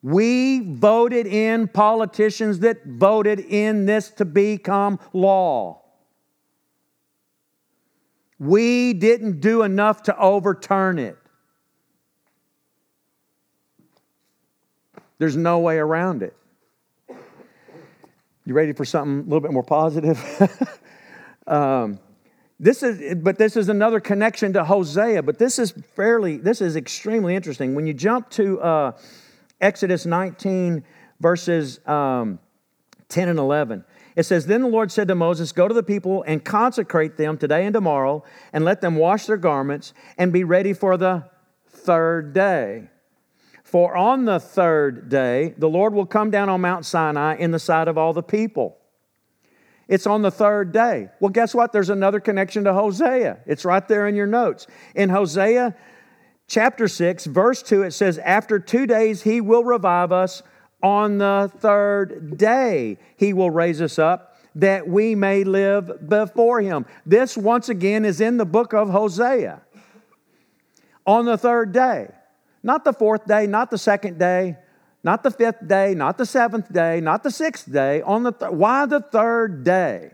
We voted in politicians that voted in this to become law. We didn't do enough to overturn it. There's no way around it. You ready for something a little bit more positive? um, this is, but this is another connection to Hosea. But this is fairly, this is extremely interesting. When you jump to uh, Exodus 19, verses um, 10 and 11, it says, Then the Lord said to Moses, Go to the people and consecrate them today and tomorrow, and let them wash their garments and be ready for the third day. For on the third day, the Lord will come down on Mount Sinai in the sight of all the people. It's on the third day. Well, guess what? There's another connection to Hosea. It's right there in your notes. In Hosea chapter 6, verse 2, it says, After two days he will revive us. On the third day he will raise us up that we may live before him. This, once again, is in the book of Hosea. On the third day. Not the fourth day, not the second day, not the fifth day, not the seventh day, not the sixth day. On the th- why the third day?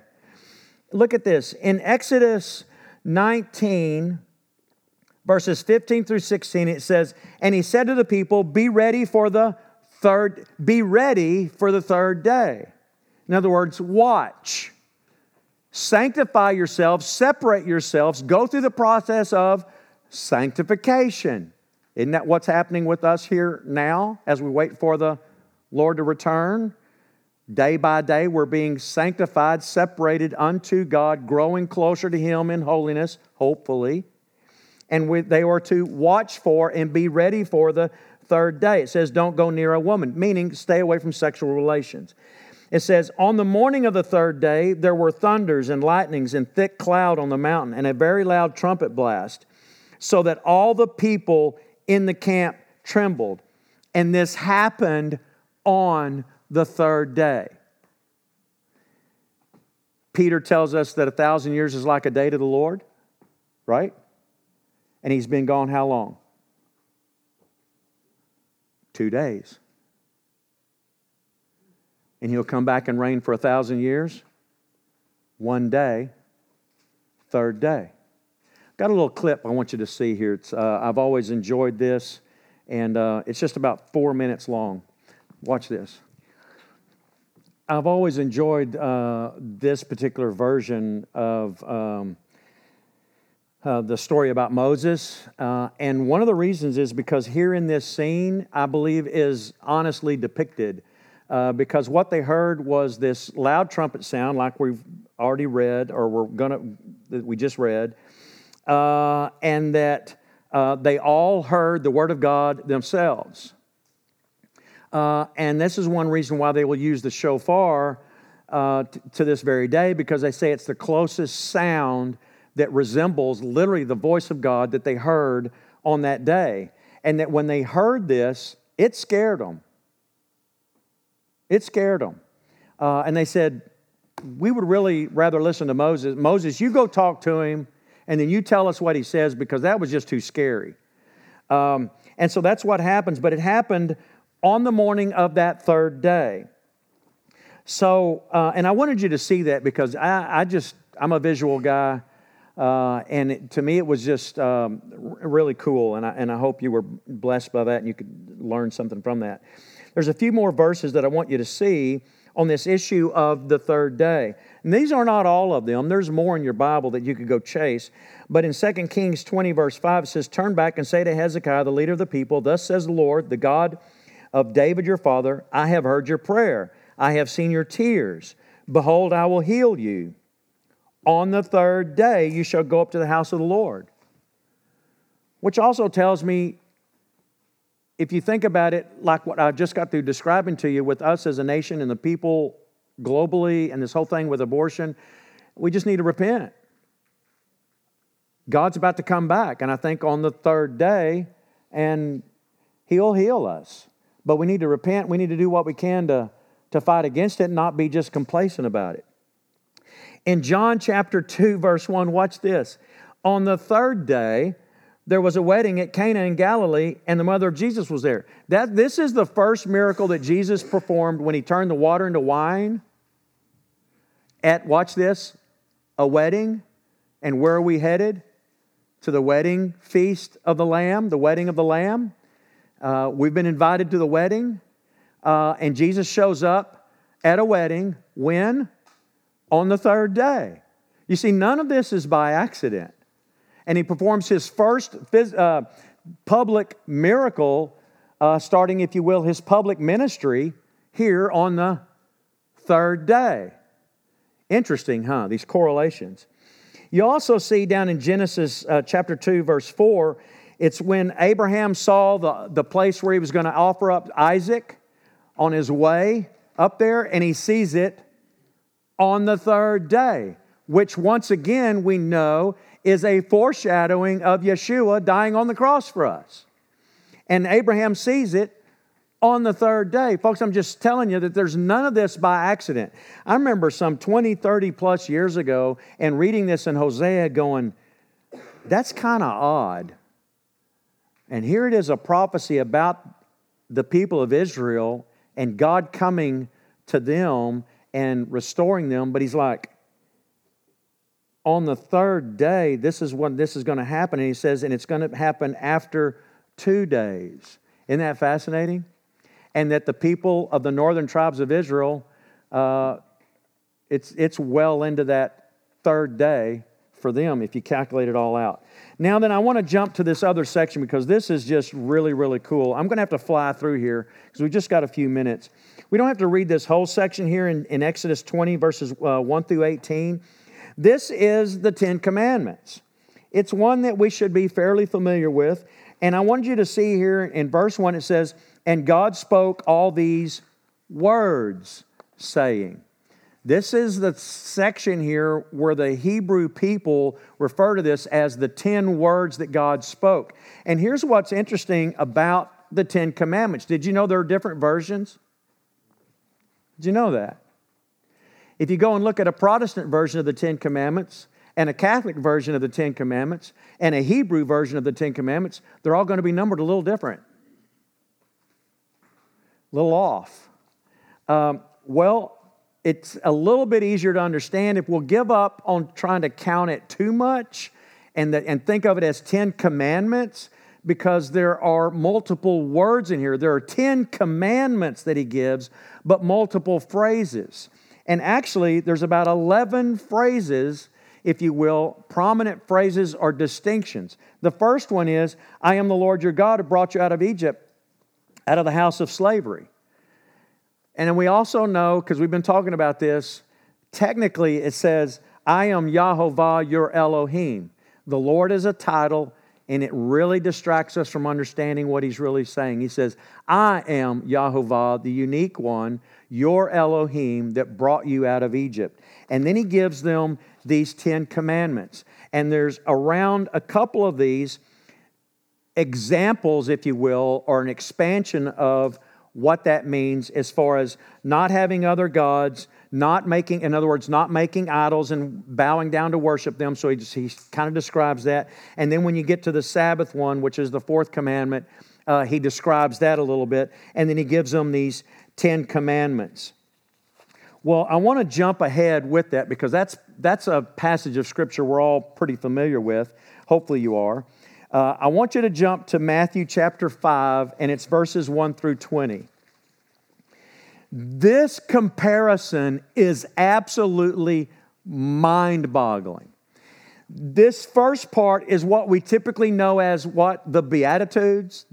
Look at this. In Exodus 19, verses 15 through 16, it says, And he said to the people, Be ready for the third, be ready for the third day. In other words, watch. Sanctify yourselves, separate yourselves, go through the process of sanctification. Isn't that what's happening with us here now as we wait for the Lord to return? Day by day, we're being sanctified, separated unto God, growing closer to Him in holiness, hopefully. And we, they are to watch for and be ready for the third day. It says, Don't go near a woman, meaning stay away from sexual relations. It says, On the morning of the third day, there were thunders and lightnings and thick cloud on the mountain, and a very loud trumpet blast, so that all the people in the camp trembled. And this happened on the third day. Peter tells us that a thousand years is like a day to the Lord, right? And he's been gone how long? Two days. And he'll come back and reign for a thousand years? One day, third day. Got a little clip I want you to see here. Uh, I've always enjoyed this, and uh, it's just about four minutes long. Watch this. I've always enjoyed uh, this particular version of um, uh, the story about Moses. Uh, and one of the reasons is because here in this scene, I believe, is honestly depicted uh, because what they heard was this loud trumpet sound, like we've already read or we're gonna we just read, uh, and that uh, they all heard the word of God themselves. Uh, and this is one reason why they will use the shofar uh, t- to this very day, because they say it's the closest sound that resembles literally the voice of God that they heard on that day. And that when they heard this, it scared them. It scared them. Uh, and they said, We would really rather listen to Moses. Moses, you go talk to him, and then you tell us what he says because that was just too scary. Um, and so that's what happens. But it happened on the morning of that third day. So, uh, and I wanted you to see that because I, I just, I'm a visual guy. Uh, and it, to me, it was just um, really cool. And I, and I hope you were blessed by that and you could learn something from that. There's a few more verses that I want you to see on this issue of the third day. And these are not all of them. There's more in your Bible that you could go chase. But in 2 Kings 20, verse 5, it says, Turn back and say to Hezekiah, the leader of the people, Thus says the Lord, the God of David your father, I have heard your prayer. I have seen your tears. Behold, I will heal you. On the third day, you shall go up to the house of the Lord. Which also tells me, if you think about it, like what I just got through describing to you with us as a nation and the people globally and this whole thing with abortion, we just need to repent. God's about to come back, and I think on the third day, and He'll heal us. But we need to repent. We need to do what we can to, to fight against it and not be just complacent about it. In John chapter 2, verse 1, watch this. On the third day, there was a wedding at Cana in Galilee, and the mother of Jesus was there. That, this is the first miracle that Jesus performed when he turned the water into wine. At, watch this, a wedding. And where are we headed? To the wedding feast of the Lamb, the wedding of the Lamb. Uh, we've been invited to the wedding, uh, and Jesus shows up at a wedding when? On the third day. You see, none of this is by accident. And he performs his first uh, public miracle, uh, starting, if you will, his public ministry here on the third day. Interesting, huh? These correlations. You also see down in Genesis uh, chapter 2, verse 4, it's when Abraham saw the, the place where he was going to offer up Isaac on his way up there, and he sees it on the third day, which once again we know is a foreshadowing of Yeshua dying on the cross for us. And Abraham sees it on the third day. Folks, I'm just telling you that there's none of this by accident. I remember some 20, 30 plus years ago and reading this in Hosea going, that's kind of odd. And here it is a prophecy about the people of Israel and God coming to them and restoring them. But he's like, on the third day, this is when this is going to happen. And he says, and it's going to happen after two days. Isn't that fascinating? And that the people of the northern tribes of Israel, uh, it's, it's well into that third day for them if you calculate it all out. Now, then, I want to jump to this other section because this is just really, really cool. I'm going to have to fly through here because we've just got a few minutes. We don't have to read this whole section here in, in Exodus 20, verses uh, 1 through 18. This is the Ten Commandments. It's one that we should be fairly familiar with. And I want you to see here in verse 1, it says, And God spoke all these words, saying. This is the section here where the Hebrew people refer to this as the 10 words that God spoke. And here's what's interesting about the 10 commandments. Did you know there are different versions? Did you know that? If you go and look at a Protestant version of the Ten Commandments, and a Catholic version of the Ten Commandments, and a Hebrew version of the Ten Commandments, they're all going to be numbered a little different, little off. Um, well, it's a little bit easier to understand if we'll give up on trying to count it too much and, the, and think of it as 10 commandments because there are multiple words in here. There are 10 commandments that he gives, but multiple phrases. And actually, there's about 11 phrases, if you will, prominent phrases or distinctions. The first one is, I am the Lord your God who brought you out of Egypt, out of the house of slavery. And then we also know, because we've been talking about this, technically it says, I am Yahovah, your Elohim. The Lord is a title, and it really distracts us from understanding what he's really saying. He says, I am Yahovah, the unique one, your Elohim that brought you out of Egypt. And then he gives them these 10 commandments. And there's around a couple of these examples, if you will, or an expansion of what that means as far as not having other gods, not making, in other words, not making idols and bowing down to worship them. So he, just, he kind of describes that. And then when you get to the Sabbath one, which is the fourth commandment, uh, he describes that a little bit. And then he gives them these Ten Commandments. Well, I want to jump ahead with that because that's, that's a passage of Scripture we're all pretty familiar with. Hopefully, you are. Uh, I want you to jump to Matthew chapter 5, and it's verses 1 through 20. This comparison is absolutely mind boggling. This first part is what we typically know as what? The Beatitudes.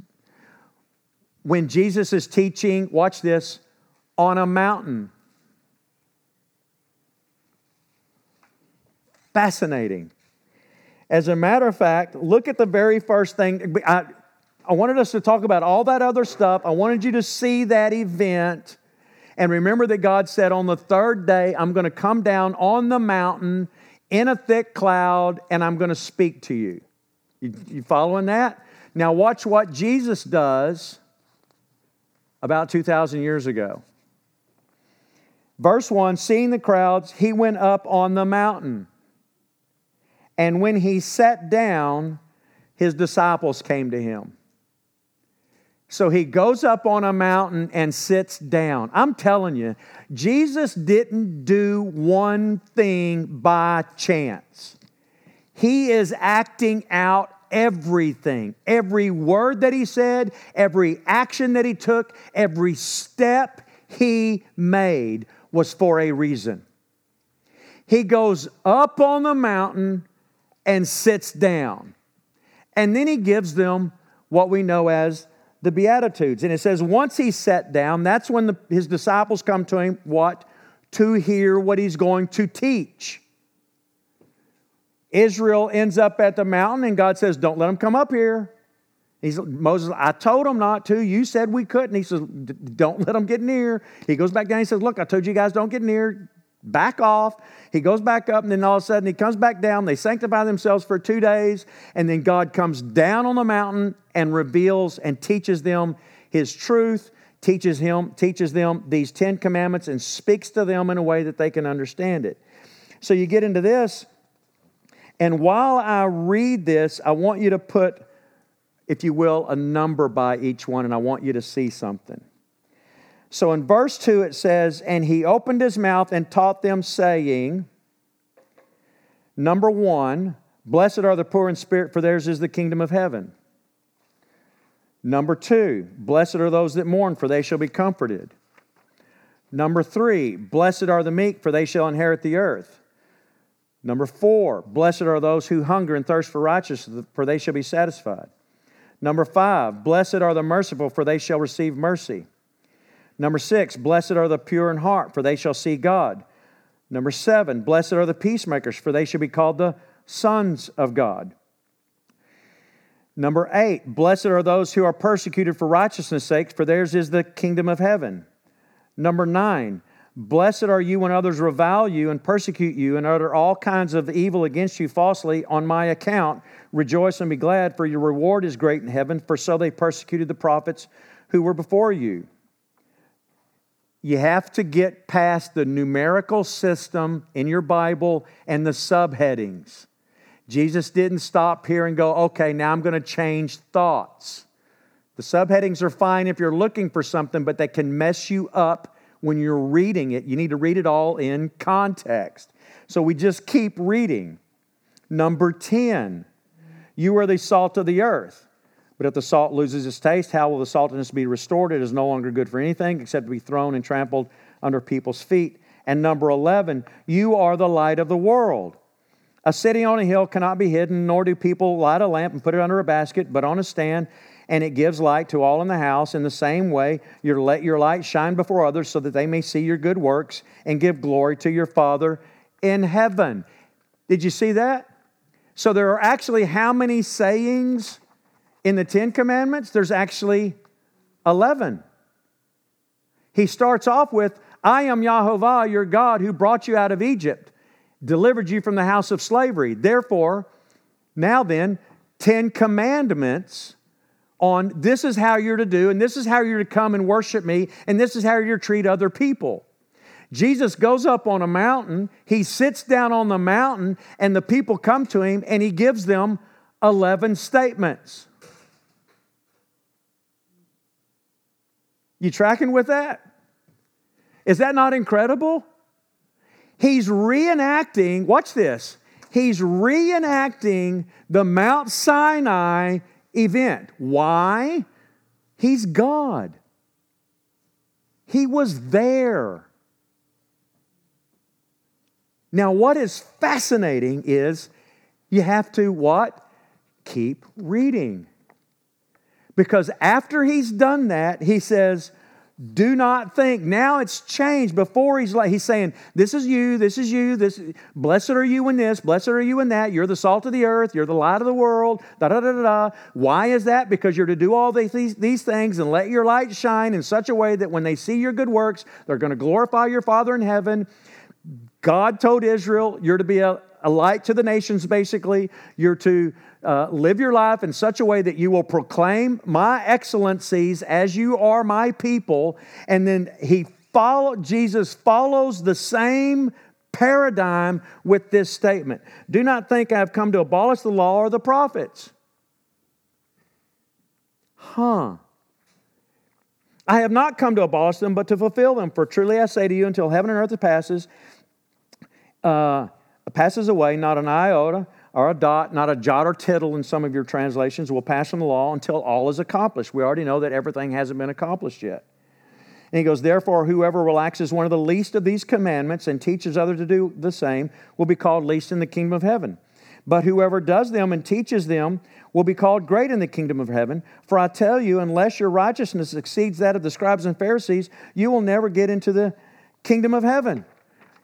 When Jesus is teaching, watch this, on a mountain. Fascinating. As a matter of fact, look at the very first thing. I, I wanted us to talk about all that other stuff. I wanted you to see that event. And remember that God said, On the third day, I'm going to come down on the mountain in a thick cloud and I'm going to speak to you. You, you following that? Now, watch what Jesus does about 2,000 years ago. Verse 1 Seeing the crowds, he went up on the mountain. And when he sat down, his disciples came to him. So he goes up on a mountain and sits down. I'm telling you, Jesus didn't do one thing by chance. He is acting out everything. Every word that he said, every action that he took, every step he made was for a reason. He goes up on the mountain and sits down. And then he gives them what we know as the Beatitudes. And it says, once he sat down, that's when the, his disciples come to him, what? To hear what he's going to teach. Israel ends up at the mountain, and God says, Don't let them come up here. He's, Moses, I told them not to. You said we couldn't. He says, Don't let them get near. He goes back down. He says, Look, I told you guys don't get near back off. He goes back up, and then all of a sudden he comes back down. They sanctify themselves for two days, and then God comes down on the mountain and reveals and teaches them his truth, teaches him, teaches them these Ten Commandments, and speaks to them in a way that they can understand it. So you get into this, and while I read this, I want you to put, if you will, a number by each one, and I want you to see something. So in verse 2, it says, And he opened his mouth and taught them, saying, Number one, blessed are the poor in spirit, for theirs is the kingdom of heaven. Number two, blessed are those that mourn, for they shall be comforted. Number three, blessed are the meek, for they shall inherit the earth. Number four, blessed are those who hunger and thirst for righteousness, for they shall be satisfied. Number five, blessed are the merciful, for they shall receive mercy. Number six, blessed are the pure in heart, for they shall see God. Number seven, blessed are the peacemakers, for they shall be called the sons of God. Number eight, blessed are those who are persecuted for righteousness' sake, for theirs is the kingdom of heaven. Number nine, blessed are you when others revile you and persecute you and utter all kinds of evil against you falsely on my account. Rejoice and be glad, for your reward is great in heaven, for so they persecuted the prophets who were before you you have to get past the numerical system in your Bible and the subheadings. Jesus didn't stop here and go, okay, now I'm going to change thoughts. The subheadings are fine if you're looking for something, but they can mess you up when you're reading it. You need to read it all in context. So we just keep reading. Number 10, you are the salt of the earth. But if the salt loses its taste, how will the saltiness be restored? It is no longer good for anything except to be thrown and trampled under people's feet. And number 11, you are the light of the world. A city on a hill cannot be hidden, nor do people light a lamp and put it under a basket, but on a stand, and it gives light to all in the house. In the same way, you let your light shine before others so that they may see your good works and give glory to your Father in heaven. Did you see that? So there are actually how many sayings in the Ten Commandments? There's actually 11. He starts off with, I am Yahovah, your God, who brought you out of Egypt, delivered you from the house of slavery. Therefore, now then, 10 commandments on this is how you're to do, and this is how you're to come and worship me, and this is how you're to treat other people. Jesus goes up on a mountain, he sits down on the mountain, and the people come to him, and he gives them 11 statements. You tracking with that? Is that not incredible? He's reenacting, watch this, he's reenacting the Mount Sinai event. Why? He's God. He was there. Now, what is fascinating is you have to what? Keep reading. Because after he's done that, he says, do not think. Now it's changed. Before he's like he's saying, "This is you. This is you. This blessed are you in this. Blessed are you in that. You're the salt of the earth. You're the light of the world." Da da da da da. Why is that? Because you're to do all these these things and let your light shine in such a way that when they see your good works, they're going to glorify your Father in heaven. God told Israel, "You're to be a, a light to the nations." Basically, you're to uh, live your life in such a way that you will proclaim my excellencies as you are my people. And then he follow, Jesus follows the same paradigm with this statement Do not think I have come to abolish the law or the prophets. Huh. I have not come to abolish them, but to fulfill them. For truly I say to you, until heaven and earth passes, uh, passes away, not an iota or a dot, not a jot or tittle in some of your translations, will pass from the law until all is accomplished. We already know that everything hasn't been accomplished yet. And he goes, Therefore, whoever relaxes one of the least of these commandments and teaches others to do the same will be called least in the kingdom of heaven. But whoever does them and teaches them will be called great in the kingdom of heaven. For I tell you, unless your righteousness exceeds that of the scribes and Pharisees, you will never get into the kingdom of heaven.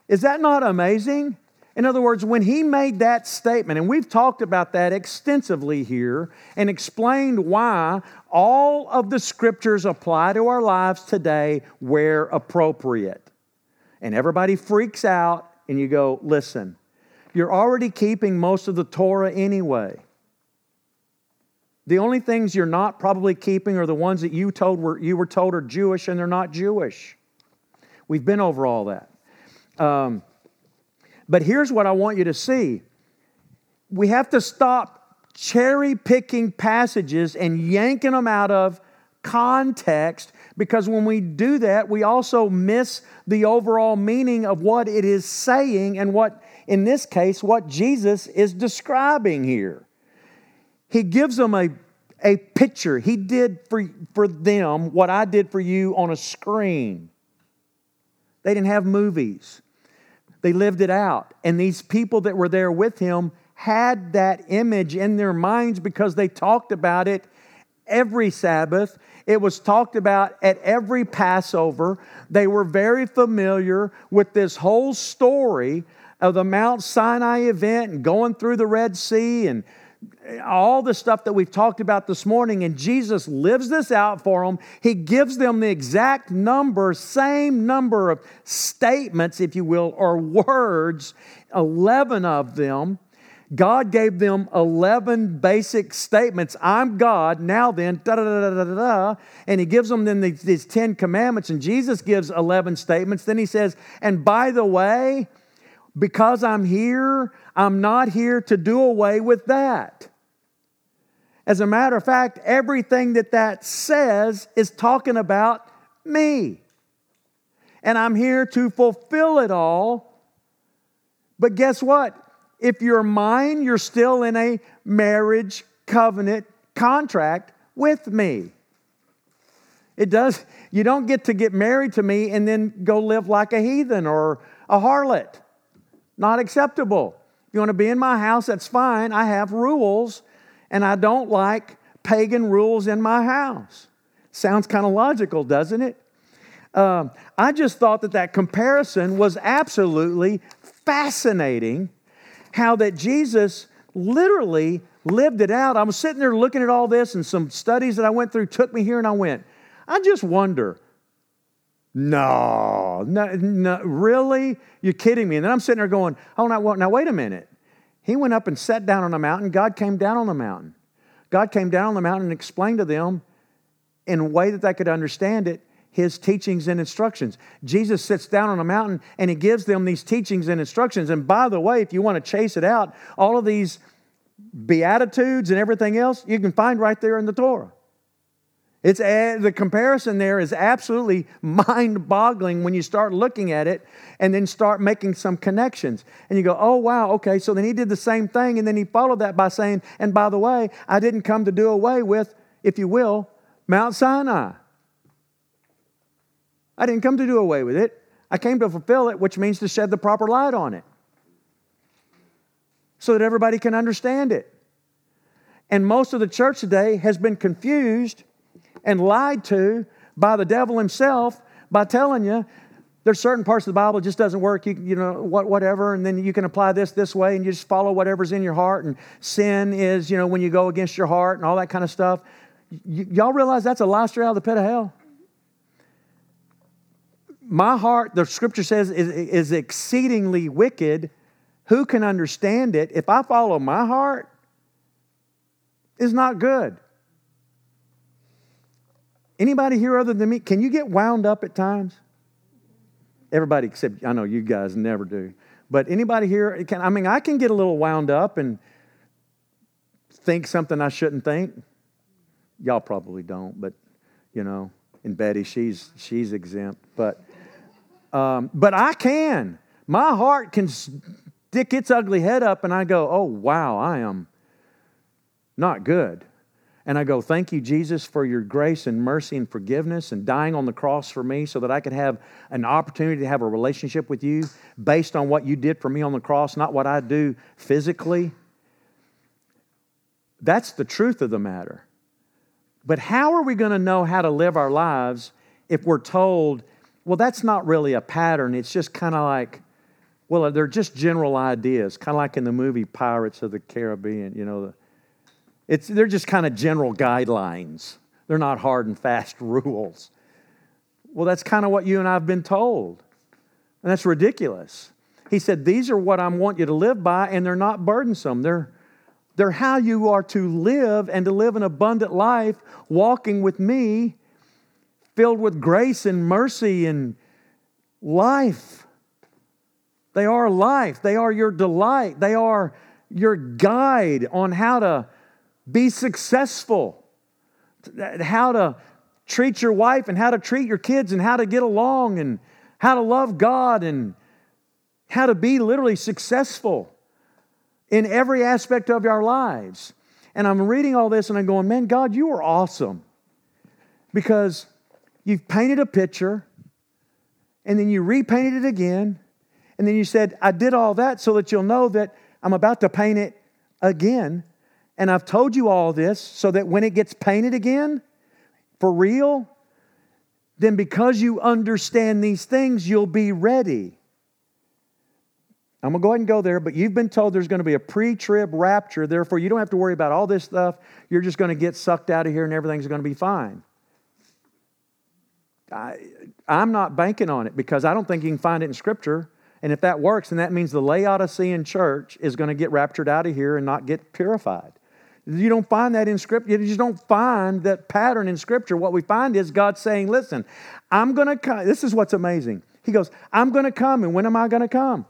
Is that not amazing? In other words, when he made that statement, and we've talked about that extensively here and explained why all of the scriptures apply to our lives today where appropriate. And everybody freaks out, and you go, listen, you're already keeping most of the Torah anyway. The only things you're not probably keeping are the ones that you, told were, you were told are Jewish and they're not Jewish. We've been over all that. Um, but here's what I want you to see we have to stop cherry picking passages and yanking them out of context because when we do that, we also miss the overall meaning of what it is saying and what, in this case, what Jesus is describing here. He gives them a, a picture. He did for, for them what I did for you on a screen. They didn't have movies. They lived it out. And these people that were there with him had that image in their minds because they talked about it every Sabbath. It was talked about at every Passover. They were very familiar with this whole story of the Mount Sinai event and going through the Red Sea and all the stuff that we've talked about this morning, and Jesus lives this out for them. He gives them the exact number, same number of statements, if you will, or words, 11 of them. God gave them 11 basic statements. I'm God, now then, da da da da da da. And He gives them then these, these 10 commandments, and Jesus gives 11 statements. Then He says, and by the way, because I'm here, I'm not here to do away with that. As a matter of fact, everything that that says is talking about me. And I'm here to fulfill it all. But guess what? If you're mine, you're still in a marriage covenant contract with me. It does, you don't get to get married to me and then go live like a heathen or a harlot. Not acceptable. If you want to be in my house, that's fine. I have rules and I don't like pagan rules in my house. Sounds kind of logical, doesn't it? Um, I just thought that that comparison was absolutely fascinating. How that Jesus literally lived it out. I was sitting there looking at all this, and some studies that I went through took me here, and I went, I just wonder. No, no, no, really? You're kidding me. And then I'm sitting there going, oh, now, now wait a minute. He went up and sat down on a mountain. God came down on the mountain. God came down on the mountain and explained to them in a way that they could understand it his teachings and instructions. Jesus sits down on a mountain and he gives them these teachings and instructions. And by the way, if you want to chase it out, all of these beatitudes and everything else you can find right there in the Torah. It's the comparison there is absolutely mind boggling when you start looking at it and then start making some connections. And you go, oh, wow, okay, so then he did the same thing. And then he followed that by saying, and by the way, I didn't come to do away with, if you will, Mount Sinai. I didn't come to do away with it. I came to fulfill it, which means to shed the proper light on it so that everybody can understand it. And most of the church today has been confused and lied to by the devil himself by telling you there's certain parts of the Bible just doesn't work. You, you know, what, whatever, and then you can apply this this way, and you just follow whatever's in your heart. And sin is, you know, when you go against your heart and all that kind of stuff. Y- y'all realize that's a lie straight out of the pit of hell my heart, the scripture says, is, is exceedingly wicked. Who can understand it? If I follow my heart, is not good. Anybody here other than me, can you get wound up at times? Everybody except I know you guys never do. But anybody here can I mean I can get a little wound up and think something I shouldn't think. Y'all probably don't, but you know, and Betty, she's she's exempt. But um, but I can. My heart can stick its ugly head up, and I go, oh, wow, I am not good. And I go, Thank you, Jesus, for your grace and mercy and forgiveness and dying on the cross for me so that I could have an opportunity to have a relationship with you based on what you did for me on the cross, not what I do physically. That's the truth of the matter. But how are we going to know how to live our lives if we're told well, that's not really a pattern. It's just kind of like, well, they're just general ideas, kind of like in the movie Pirates of the Caribbean. You know, it's, they're just kind of general guidelines. They're not hard and fast rules. Well, that's kind of what you and I have been told. And that's ridiculous. He said, These are what I want you to live by, and they're not burdensome. They're, they're how you are to live and to live an abundant life, walking with me filled with grace and mercy and life. They are life. They are your delight. They are your guide on how to be successful, how to treat your wife and how to treat your kids and how to get along and how to love God and how to be literally successful in every aspect of our lives. And I'm reading all this and I'm going, man, God, you are awesome. Because You've painted a picture, and then you repainted it again, and then you said, I did all that so that you'll know that I'm about to paint it again. And I've told you all this so that when it gets painted again, for real, then because you understand these things, you'll be ready. I'm going to go ahead and go there, but you've been told there's going to be a pre trib rapture. Therefore, you don't have to worry about all this stuff. You're just going to get sucked out of here and everything's going to be fine. I, I'm not banking on it because I don't think you can find it in Scripture. And if that works, then that means the Laodicean church is going to get raptured out of here and not get purified. You don't find that in Scripture. You just don't find that pattern in Scripture. What we find is God saying, Listen, I'm going to come. This is what's amazing. He goes, I'm going to come. And when am I going to come?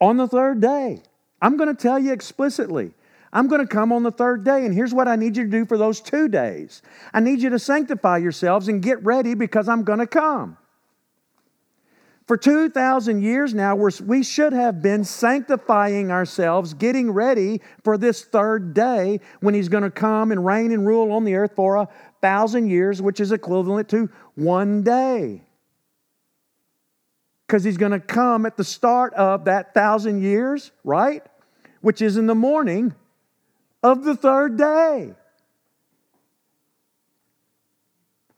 On the third day. I'm going to tell you explicitly. I'm going to come on the third day, and here's what I need you to do for those two days. I need you to sanctify yourselves and get ready because I'm going to come. For 2,000 years now, we should have been sanctifying ourselves, getting ready for this third day when He's going to come and reign and rule on the earth for a thousand years, which is equivalent to one day. Because He's going to come at the start of that thousand years, right? Which is in the morning of the third day.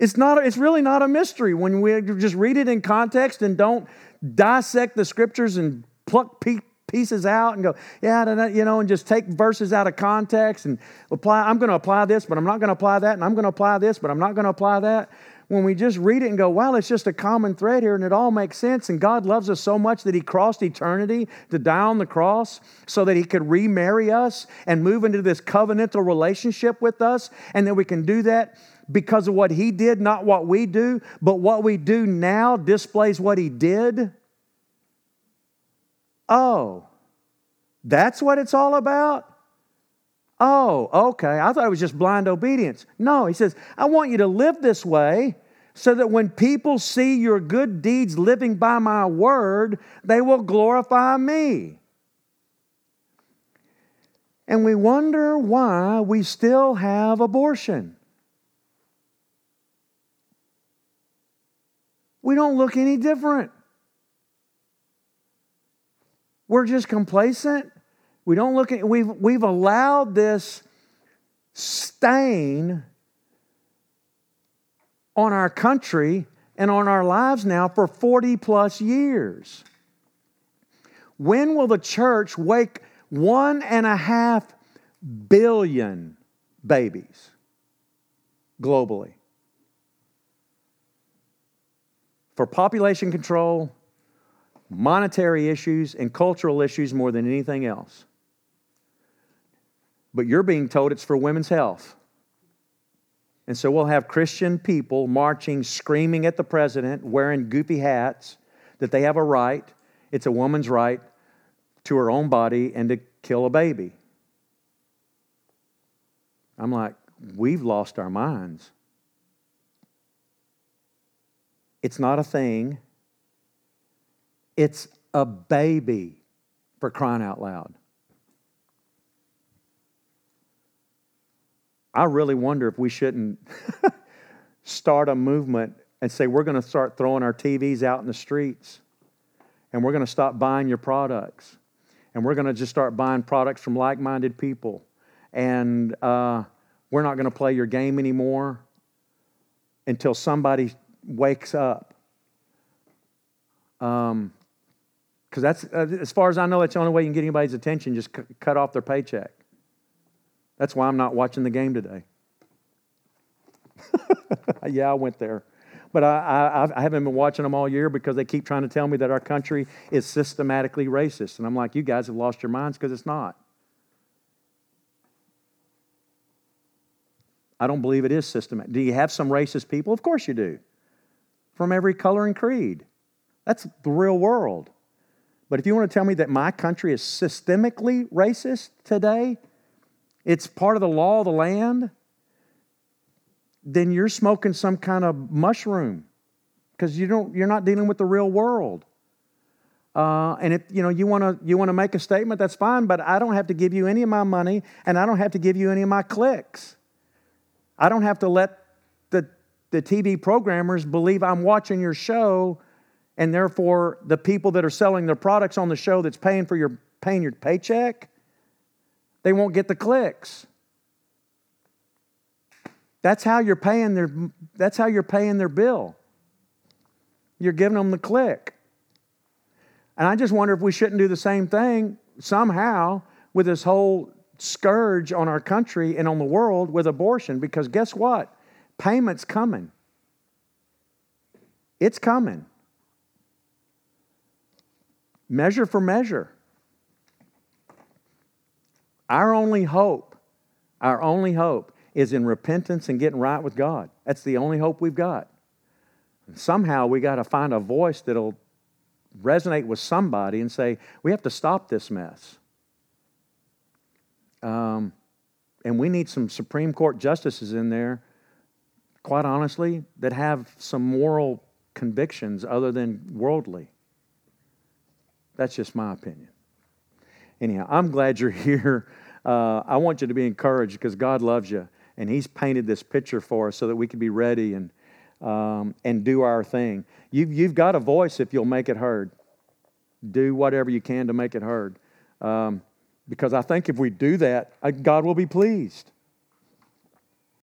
It's, not, it's really not a mystery when we just read it in context and don't dissect the scriptures and pluck pieces out and go, yeah, you know, and just take verses out of context and apply. I'm going to apply this, but I'm not going to apply that, and I'm going to apply this, but I'm not going to apply that when we just read it and go, wow, it's just a common thread here and it all makes sense. And God loves us so much that He crossed eternity to die on the cross so that He could remarry us and move into this covenantal relationship with us. And that we can do that because of what He did, not what we do, but what we do now displays what He did. Oh, that's what it's all about? Oh, okay. I thought it was just blind obedience. No, he says, I want you to live this way so that when people see your good deeds living by my word, they will glorify me. And we wonder why we still have abortion. We don't look any different. We're just complacent. We don't look at, we've, we've allowed this stain on our country and on our lives now for 40 plus years. When will the church wake one and a half billion babies globally? For population control, monetary issues, and cultural issues more than anything else but you're being told it's for women's health. And so we'll have Christian people marching, screaming at the president, wearing goofy hats, that they have a right, it's a woman's right to her own body and to kill a baby. I'm like, we've lost our minds. It's not a thing, it's a baby for crying out loud. I really wonder if we shouldn't start a movement and say we're going to start throwing our TVs out in the streets and we're going to stop buying your products and we're going to just start buying products from like minded people and uh, we're not going to play your game anymore until somebody wakes up. Because um, that's, uh, as far as I know, that's the only way you can get anybody's attention, just c- cut off their paycheck. That's why I'm not watching the game today. yeah, I went there. But I, I, I, haven't been watching them all year because they keep trying to tell me that our country is systematically racist. And I'm like, you guys have lost your minds because it's not. I don't believe it is systematic. Do you have some racist people? Of course you do. From every color and creed. That's the real world. But if you want to tell me that my country is systemically racist today, it's part of the law of the land, then you're smoking some kind of mushroom because you don't you're not dealing with the real world. Uh, and if you know you want to you want to make a statement, that's fine. But I don't have to give you any of my money, and I don't have to give you any of my clicks. I don't have to let the TV programmers believe I'm watching your show, and therefore the people that are selling their products on the show that's paying for your paying your paycheck they won't get the clicks. That's how you're paying their that's how you're paying their bill. You're giving them the click. And I just wonder if we shouldn't do the same thing somehow with this whole scourge on our country and on the world with abortion because guess what? Payment's coming. It's coming. Measure for measure. Our only hope, our only hope is in repentance and getting right with God. That's the only hope we've got. And somehow we got to find a voice that'll resonate with somebody and say, we have to stop this mess. Um, and we need some Supreme Court justices in there, quite honestly, that have some moral convictions other than worldly. That's just my opinion. Anyhow, I'm glad you're here uh, I want you to be encouraged because God loves you. And He's painted this picture for us so that we can be ready and, um, and do our thing. You've, you've got a voice if you'll make it heard. Do whatever you can to make it heard. Um, because I think if we do that, uh, God will be pleased.